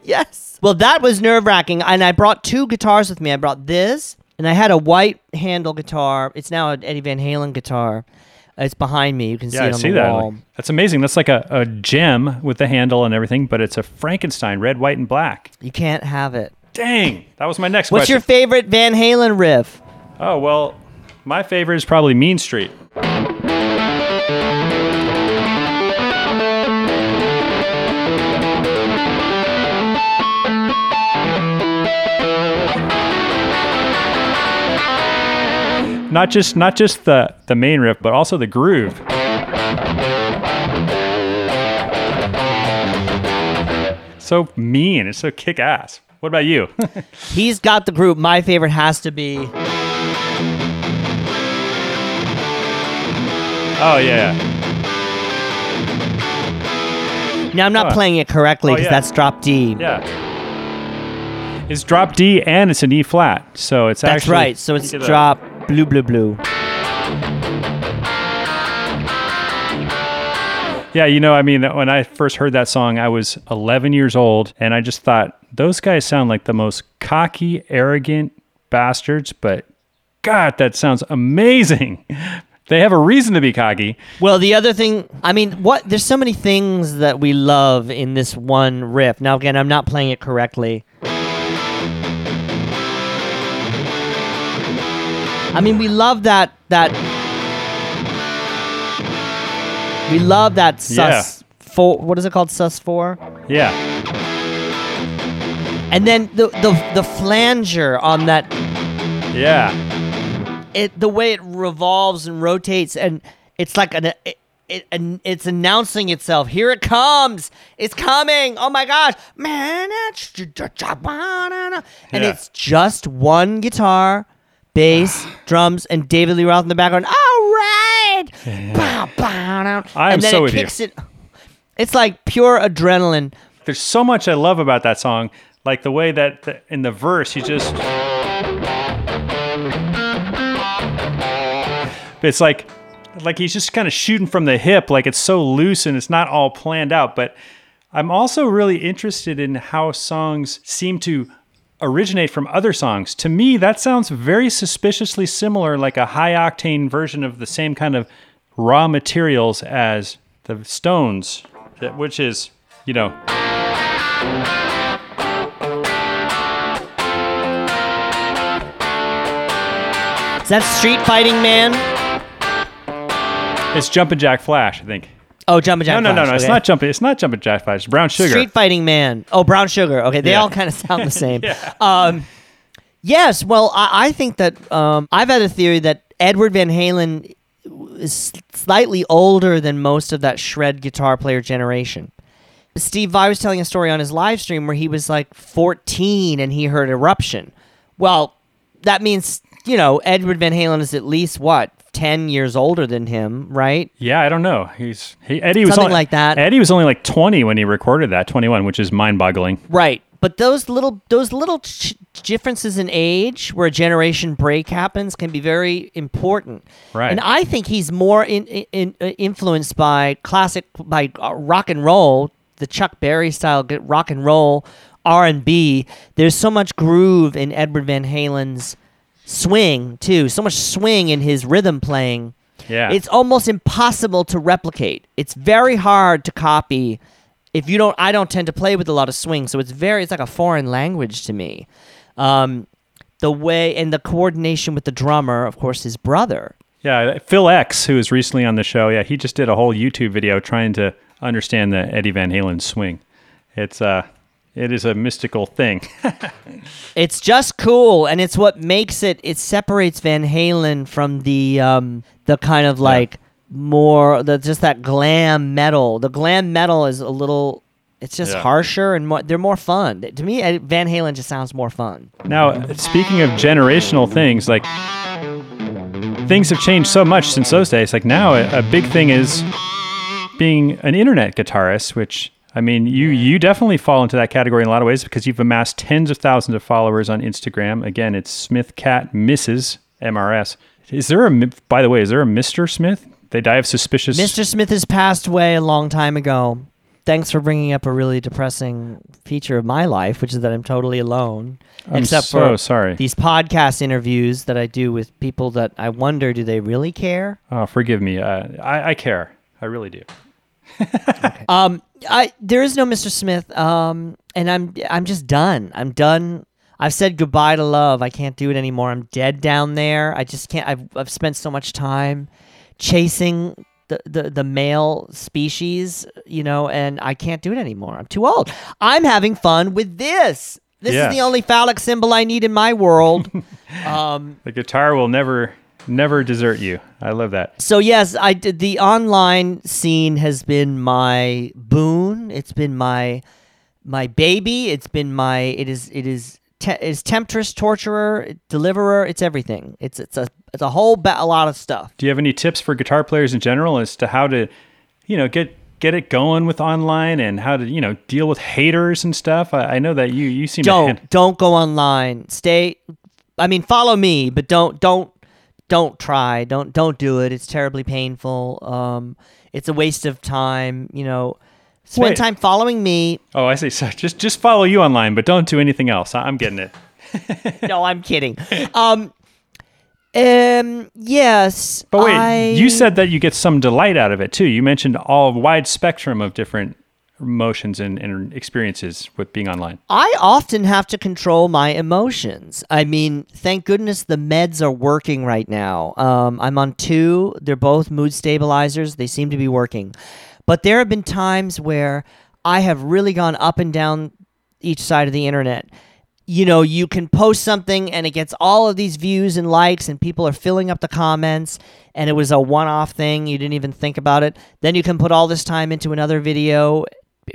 Yes. Well, that was nerve wracking, and I brought two guitars with me. I brought this, and I had a white handle guitar. It's now an Eddie Van Halen guitar. It's behind me. You can see Yeah, it I on see the that. wall. Like, that's amazing. That's like a, a JEM with the handle and everything, but it's a Frankenstein, red, white, and black. You can't have it. Dang. That was my next one. What's question. your favorite Van Halen riff? oh, well, my favorite is probably Mean Street. Not just not just the the main riff, but also the groove. So mean, it's so kick ass. What about you? He's got the group. My favorite has to be. oh yeah. Now I'm not Huh. playing it correctly Oh, because yeah. that's drop D. Yeah. It's drop D and it's an E flat. So it's actually That's actually right. So it's Look at that. drop blue, blue, blue. Yeah, you know, I mean, when I first heard that song, I was 11 years old, and I just thought those guys sound like the most cocky, arrogant bastards. But God, that sounds amazing. They have a reason to be cocky. Well, the other thing, I mean, what? There's so many things that we love in this one riff. Now, again, I'm not playing it correctly. I mean, we love that that. We love that sus four. What is it called? Sus four. Yeah, And then the the the flanger on that yeah, it the way it revolves and rotates and it's like an it, it, an- it's announcing itself here it comes it's coming oh my gosh man it's- and Yeah. it's just one guitar bass, drums, and David Lee Roth in the background. All right. Bow, bow, down. I am and then so it with you. kicks it. It's like pure adrenaline. There's so much I love about that song, like the way that the, in the verse he just. It's like, like he's just kind of shooting from the hip, like it's so loose and it's not all planned out. But I'm also really interested in how songs seem to originate from other songs. To me, that sounds very suspiciously similar, like a high octane version of the same kind of raw materials as the Stones, which is, you know, that Street Fighting Man? it's Jumpin' Jack Flash, I think. Oh, Jumpin' Jack No, no, no, Flash, no. It's okay. not Jumpin'. It's not Jumpin' Jack Flash. It's Brown Sugar. Street Fighting Man. Oh, Brown Sugar. Okay, they Yeah. all kind of sound the same. Um, yes. Well, I, I think that um, I've had a theory that Edward Van Halen is slightly older than most of that shred guitar player generation. Steve Vai was telling a story on his live stream where he was like 14 and he heard Eruption. Well, that means you know Edward Van Halen is at least what 10 years older than him, right? Yeah, I don't know. He's he, Eddie was Something only, like that. Eddie was only like 20 when he recorded that. 21, which is mind-boggling. Right. But those little those little ch- differences in age where a generation break happens can be very important. Right. And I think he's more in, in, in influenced by classic by uh, rock and roll, the Chuck Berry style rock and roll, R&B. There's so much groove in Edward Van Halen's swing too. So much swing in his rhythm playing. Yeah. It's almost impossible to replicate. It's very hard to copy. If you don't, I don't tend to play with a lot of swing, so it's very, it's like a foreign language to me. Um, the way and the coordination with the drummer, of course, his brother. Yeah, Phil X, who was recently on the show, yeah, he just did a whole YouTube video trying to understand the Eddie Van Halen swing. It's uh it is a mystical thing. It's just cool, and it's what makes it. It separates Van Halen from the um, the kind of like more the just that glam metal. The glam metal is a little. It's just Yeah. harsher and more. They're more fun to me. Van Halen just sounds more fun. now, speaking of generational things, like things have changed so much since those days. Like now, a, a big thing is being an internet guitarist, which I mean, you you definitely fall into that category in a lot of ways because you've amassed tens of thousands of followers on Instagram. Again, it's Smith Cat Mrs. MRS. Is there a by the way? Is there a Mr. Smith? They die of suspicious. Mr. Smith has passed away a long time ago. Thanks for bringing up a really depressing feature of my life, which is that I'm totally alone. I'm except so for sorry. these podcast interviews that I do with people that I wonder do they really care? Oh, forgive me. Uh, I, I care. I really do. Um, I there is no Mr. Smith. Um, and I'm I'm just done. I'm done. I've said goodbye to love. I can't do it anymore. I'm dead down there. I just can't. I've I've spent so much time chasing the the the male species, you know, and I can't do it anymore. I'm too old. I'm having fun with this. This Yes. is the only phallic symbol I need in my world. um, The guitar will never, never desert you. I love that. so yes, I did. The online scene has been my boon. It's been my my baby. It's been my. It is. It is. Te- is temptress, torturer, deliverer. It's everything. It's it's a it's a whole ba- a lot of stuff. Do you have any tips for guitar players in general as to how to, you know, get get it going with online and how to, you know, deal with haters and stuff? I, I know that you you seem to Don't hand- don't go online. Stay. I mean, follow me, but don't don't don't try. Don't don't do it. It's terribly painful. Um, it's a waste of time. You know, spend Wait. time following me. Oh, I see. So just just follow you online, but don't do anything else. I'm getting it. no, I'm kidding. Um, um, yes. But wait, I- you said that you get some delight out of it too. You mentioned all wide spectrum of different emotions and, and experiences with being online. I often have to control my emotions. I mean, thank goodness the meds are working right now. Um, I'm on two. They're both mood stabilizers. They seem to be working. But there have been times where I have really gone up and down each side of the internet. You know, you can post something and it gets all of these views and likes, and people are filling up the comments, and it was a one off thing. You didn't even think about it. Then you can put all this time into another video.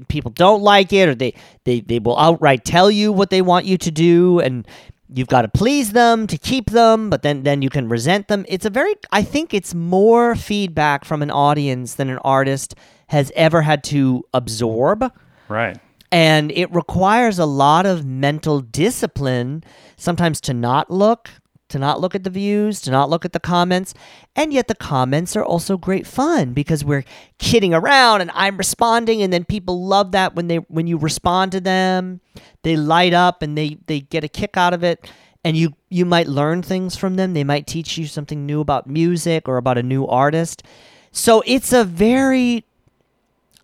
People don't like it, or they, they, they will outright tell you what they want you to do. And you've got to please them to keep them, but then then you can resent them. It's a very I think it's more feedback from an audience than an artist has ever had to absorb Right. and it requires a lot of mental discipline sometimes to not look to not look at the views to not look at the comments. And yet the comments are also great fun because we're kidding around and i'm responding and then people love that when they when you respond to them. They light up and they they get a kick out of it. And you you might learn things from them. They might teach you something new about music or about a new artist. So it's a very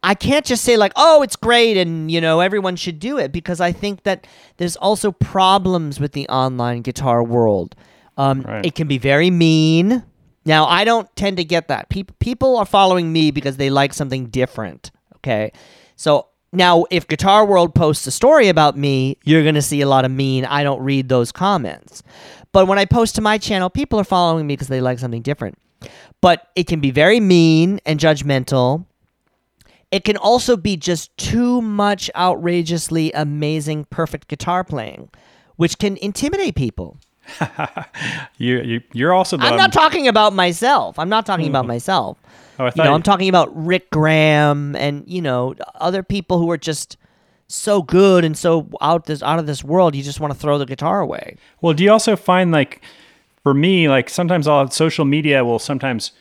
I can't just say like, "Oh, it's great and, you know, everyone should do it" because I think that there's also problems with the online guitar world. Um, Right. It can be very mean. Now, I don't tend to get that. People people are following me because they like something different. Okay, so now if Guitar World posts a story about me, you're gonna see a lot of mean. I don't read those comments, but when I post to my channel, people are following me because they like something different. But it can be very mean and judgmental it can also be just too much outrageously amazing perfect guitar playing which can intimidate people. You, you you're also the i'm not talking about myself. I'm not talking about hmm. myself. Oh, I thought you know, you... I'm talking about rick graham and you know other people who are just so good and so out this out of this world you just want to throw the guitar away. Well, do you also find like for me, like sometimes I'll have social media will sometimes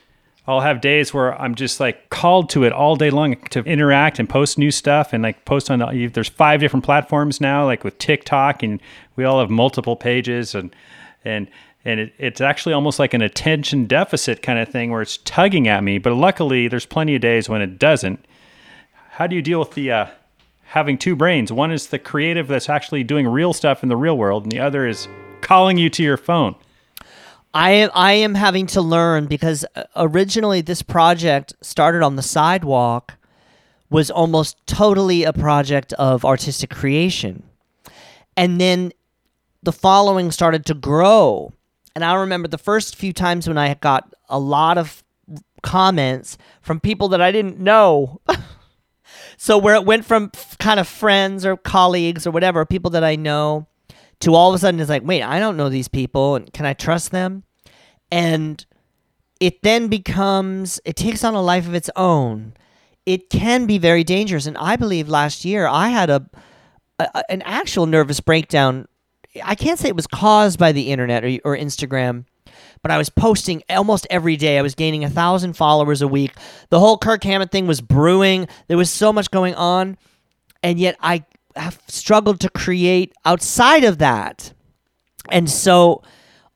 I'll have days where I'm just like called to it all day long to interact and post new stuff and like post on the, there's five different platforms now, like with TikTok and we all have multiple pages and and and it, it's actually almost like an attention deficit kind of thing where it's tugging at me. But luckily, there's plenty of days when it doesn't. How do you deal with the uh, having two brains? One is the creative that's actually doing real stuff in the real world, and the other is calling you to your phone. I am I am having to learn because uh, originally this project started on the sidewalk was almost totally a project of artistic creation. And then the following started to grow. And I remember the first few times when I got a lot of comments from people that I didn't know. so where it went from kind of friends or colleagues or whatever, people that I know, to all of a sudden it's like, wait, I don't know these people, and can I trust them? And it then becomes, it takes on a life of its own. It can be very dangerous. And I believe last year I had a, a an actual nervous breakdown. I can't say it was caused by the internet or, or Instagram, but I was posting almost every day. I was gaining a thousand followers a week. The whole Kirk Hammett thing was brewing. There was so much going on, and yet I have struggled to create outside of that. And so,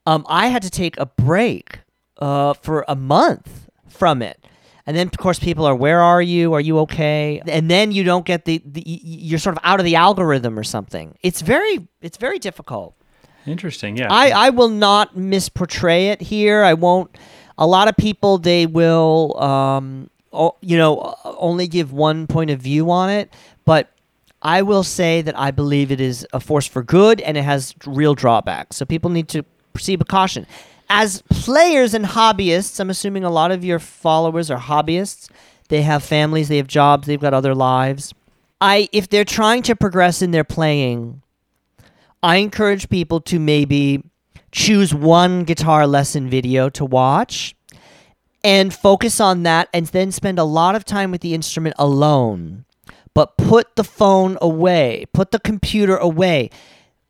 um, I had to take a break uh, for a month from it. And then, of course, people are, "Where are you? Are you okay?" And then you don't get the, the you're sort of out of the algorithm or something. It's very, it's very difficult. Interesting, yeah. I, I will not misportray it here. I won't. A lot of people they will, um, o- you know, only give one point of view on it. But I will say that I believe it is a force for good and it has real drawbacks. So people need to proceed with caution. As players and hobbyists, I'm assuming a lot of your followers are hobbyists. They have families, they have jobs, they've got other lives. I if they're trying to progress in their playing, I encourage people to maybe choose one guitar lesson video to watch and focus on that and then spend a lot of time with the instrument alone. But put the phone away, put the computer away.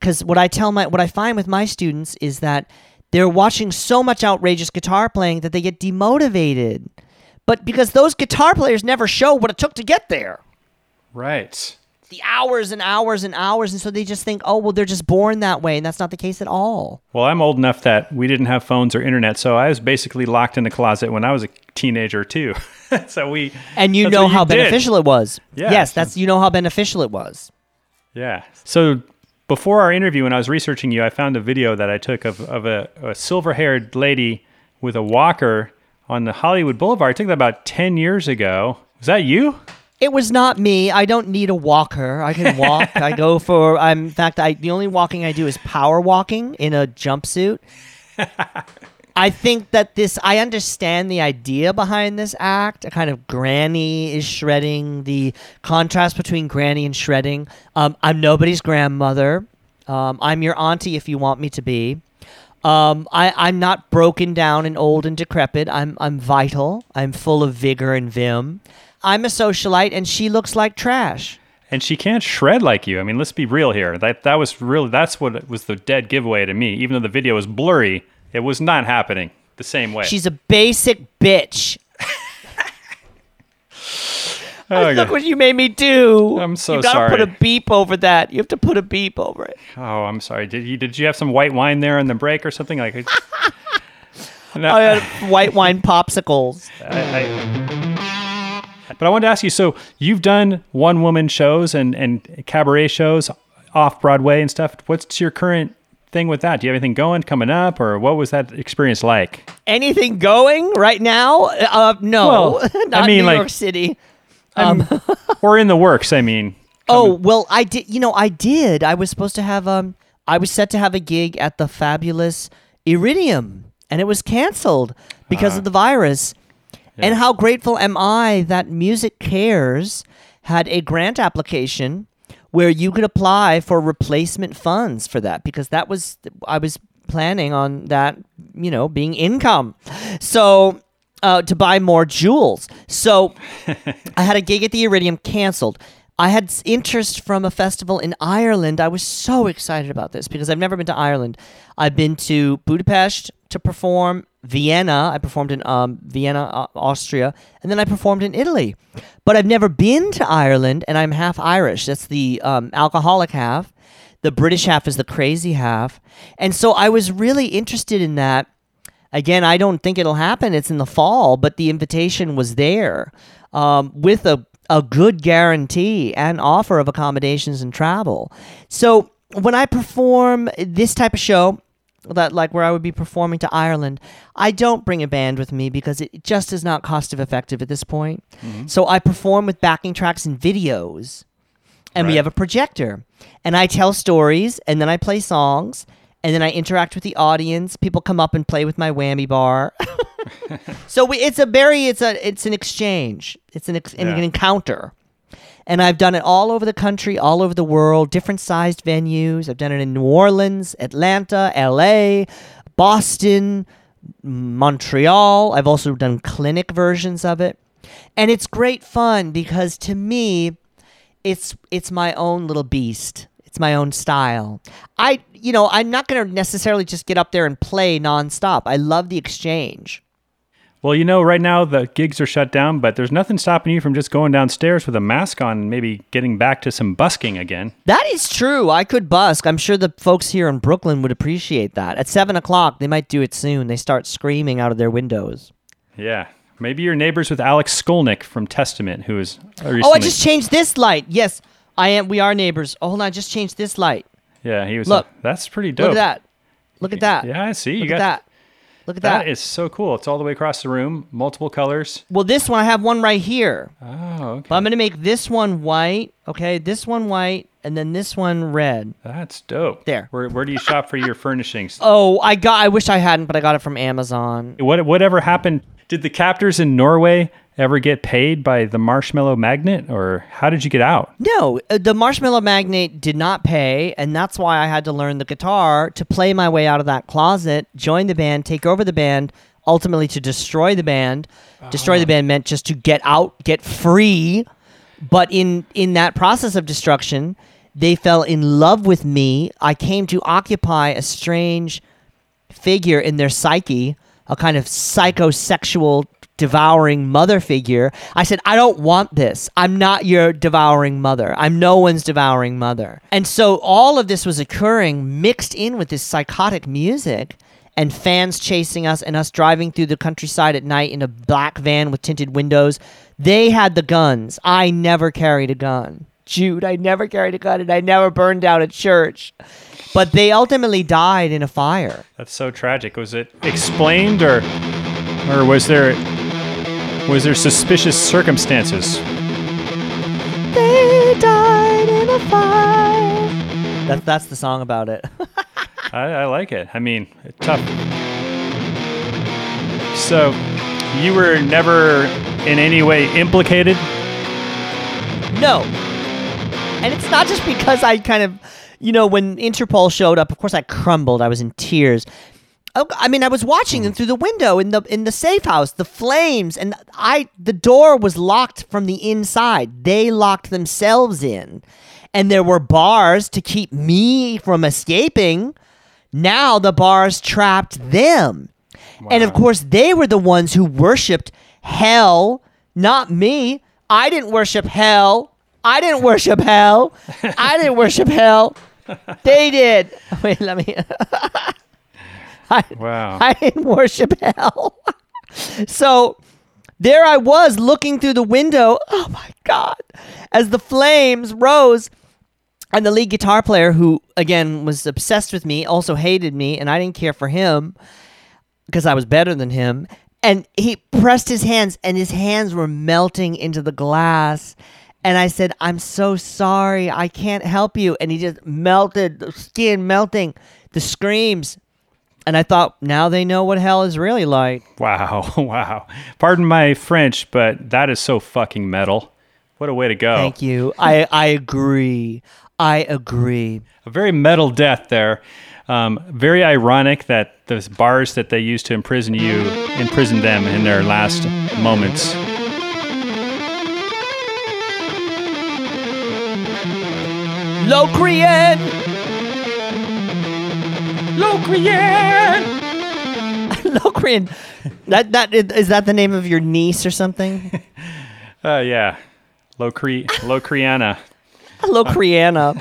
Cuz what I tell my what I find with my students is that they're watching so much outrageous guitar playing that they get demotivated. But because those guitar players never show what it took to get there right. The hours and hours and hours and so they just think oh well they're just born that way and that's not the case at all Well, I'm old enough that we didn't have phones or internet, so I was basically locked in the closet when I was a teenager too. so we and you know how did. beneficial it was Yeah, yes so- that's you know how beneficial it was Yeah. So before our interview, when I was researching you, I found a video that I took of, of a, a silver haired lady with a walker on the Hollywood Boulevard. I took that about 10 years ago. Was that you? It was not me i don't need a walker i can walk i go for i'm in fact i the only walking i do is power walking in a jumpsuit I think that this, I understand the idea behind this act. A kind of granny is shredding, the contrast between granny and shredding. Um, I'm nobody's grandmother. Um, I'm your auntie if you want me to be. Um, I, I'm not broken down and old and decrepit. I'm, I'm vital. I'm full of vigor and vim. I'm a socialite, and she looks like trash. And she can't shred like you. I mean, let's be real here. That that was really that's what was the dead giveaway to me. Even though the video was blurry, it was not happening the same way. She's a basic bitch. Oh, okay. Look what you made me do. I'm so you gotta put a beep over that. You have to put a beep over it. Oh, I'm sorry. Did you did you have some white wine there in the break or something like? No, I had white wine popsicles. I- I- but I wanted to ask you. So you've done one woman shows and and cabaret shows off Broadway and stuff. What's your current thing with that? Do you have anything going coming up, or what was that experience like? Anything going right now? Uh, no, Well, I not mean, New like- York City. or in the works? I mean. Oh well, I did. You know, I did. I was supposed to have um. I was set to have a gig at the fabulous Iridium, and it was canceled because of the virus. And how grateful am I that MusiCares had a grant application where you could apply for replacement funds for that because that was I was planning on that, you know, being income. So uh, to buy more jewels. So I had a gig at the Iridium canceled. I had interest from a festival in Ireland. I was so excited about this because I've never been to Ireland. I've been to Budapest to perform, Vienna. I performed in um, Vienna, Austria, and then I performed in Italy. But I've never been to Ireland, and I'm half Irish. That's the um, alcoholic half. The British half is the crazy half. And so I was really interested in that. Again, I don't think it'll happen. It's in the fall, but the invitation was there um, with a, a good guarantee and offer of accommodations and travel. So when I perform this type of show, that like where I would be performing to Ireland, I don't bring a band with me because it just is not cost effective at this point. Mm-hmm. So I perform with backing tracks and videos and we have a projector and i tell stories and then i play songs and then i interact with the audience. People come up and play with my whammy bar. So we, it's a very it's a it's an exchange. It's an, ex, an encounter and i've done it all over the country all over the world different sized venues i've done it in new orleans atlanta la boston montreal i've also done clinic versions of it and it's great fun because to me it's it's my own little beast. It's my own style. I you know, I'm not going to necessarily just get up there and play nonstop. I love the exchange. Well, you know, right now the gigs are shut down, but there's nothing stopping you from just going downstairs with a mask on and maybe getting back to some busking again. That is true. I could busk. I'm sure the folks here in Brooklyn would appreciate that. At seven o'clock, they might do it soon. They start screaming out of their windows. Yeah. Maybe you're neighbors with Alex Skolnick from Testament, who is recently, Oh, I just changed this light. Yes, I am. We are neighbors. Oh, hold on, I just changed this light. yeah, he was. Look. that's pretty dope. Look at that. Look at that. Yeah, I see. You Look got at that. Look at that. That is so cool. It's all the way across the room, multiple colors. well, this one I have one right here. Oh, okay. But I'm gonna make this one white. Okay, this one white, and then this one red. That's dope. There. Where, where do you shop for your furnishings? Oh, I got. I wish I hadn't, but I got it from Amazon. What whatever happened? Did the captors in Norway ever get paid by the marshmallow magnet, or how did you get out? No, uh, the Marshmallow magnet did not pay, and that's why I had to learn the guitar to play my way out of that closet, join the band, take over the band, ultimately to destroy the band. Destroy the band meant just to get out, get free. But in in that process of destruction, they fell in love with me. I came to occupy a strange figure in their psyche, a kind of psychosexual devouring mother figure. I said, I don't want this. I'm not your devouring mother. I'm no one's devouring mother. And so all of this was occurring mixed in with this psychotic music and fans chasing us and us driving through the countryside at night in a black van with tinted windows. They had the guns. I never carried a gun. Jude, I never carried a gun and I never burned down a church. But they ultimately died in a fire. That's so tragic. Was it explained, or or was there was there suspicious circumstances? They died in a fire. That's that's the song about it. I, I like it. I mean, tough. So, you were never in any way implicated. no. And it's not just because I kind of, you know, when Interpol showed up, of course I crumbled. I was in tears. Oh, I mean, I was watching them mm. through the window in the in the safe house, the flames, and I the door was locked from the inside. They locked themselves in, and there were bars to keep me from escaping. Now the bars trapped them, and of course they were the ones who worshipped hell, not me. I didn't worship hell. I didn't worship hell. I didn't worship hell. They did. Wait, let me. I, Wow. I didn't worship hell. so there I was looking through the window. Oh my God. As the flames rose. And the lead guitar player, who again was obsessed with me, also hated me, and I didn't care for him because I was better than him. And he pressed his hands, and his hands were melting into the glass. And I said, I'm so sorry. I can't help you. And he just melted, the skin melting, the screams. And I thought, now they know what hell is really like. Wow. Wow. Pardon my French, but that is so fucking metal. What a way to go. Thank you. I, I agree. I agree. A very metal death there. Um, very ironic that those bars that they used to imprison you imprisoned them in their last moments. Locrian! Locrian! Locrian. That, that, is that the name of your niece or something? Uh, yeah. Locri- Locriana. Locriana.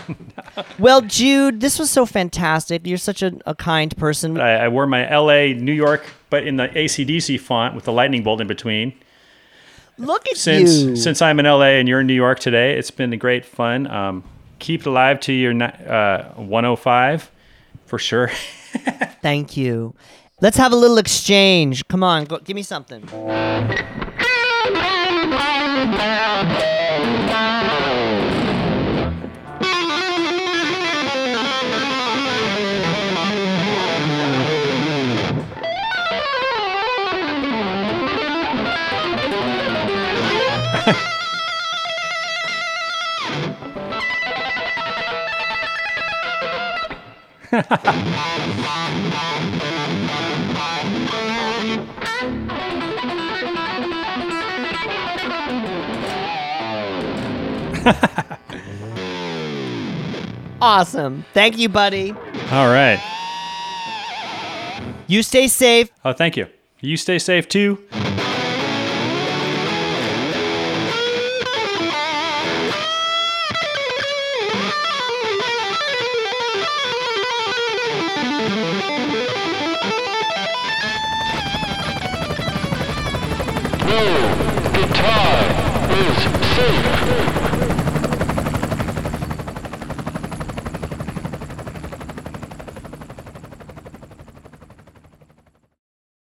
well, Jude, this was so fantastic. You're such a, a kind person. I, I wore my LA, New York, but in the ACDC font with the lightning bolt in between. Look at Since you. since I'm in LA and you're in New York today, it's been great fun. Um, keep it alive to your uh, 105 for sure. Thank you. Let's have a little exchange. Come on, go, give me something. Awesome. Thank you, buddy. All right. You stay safe. Oh, thank you. You stay safe too.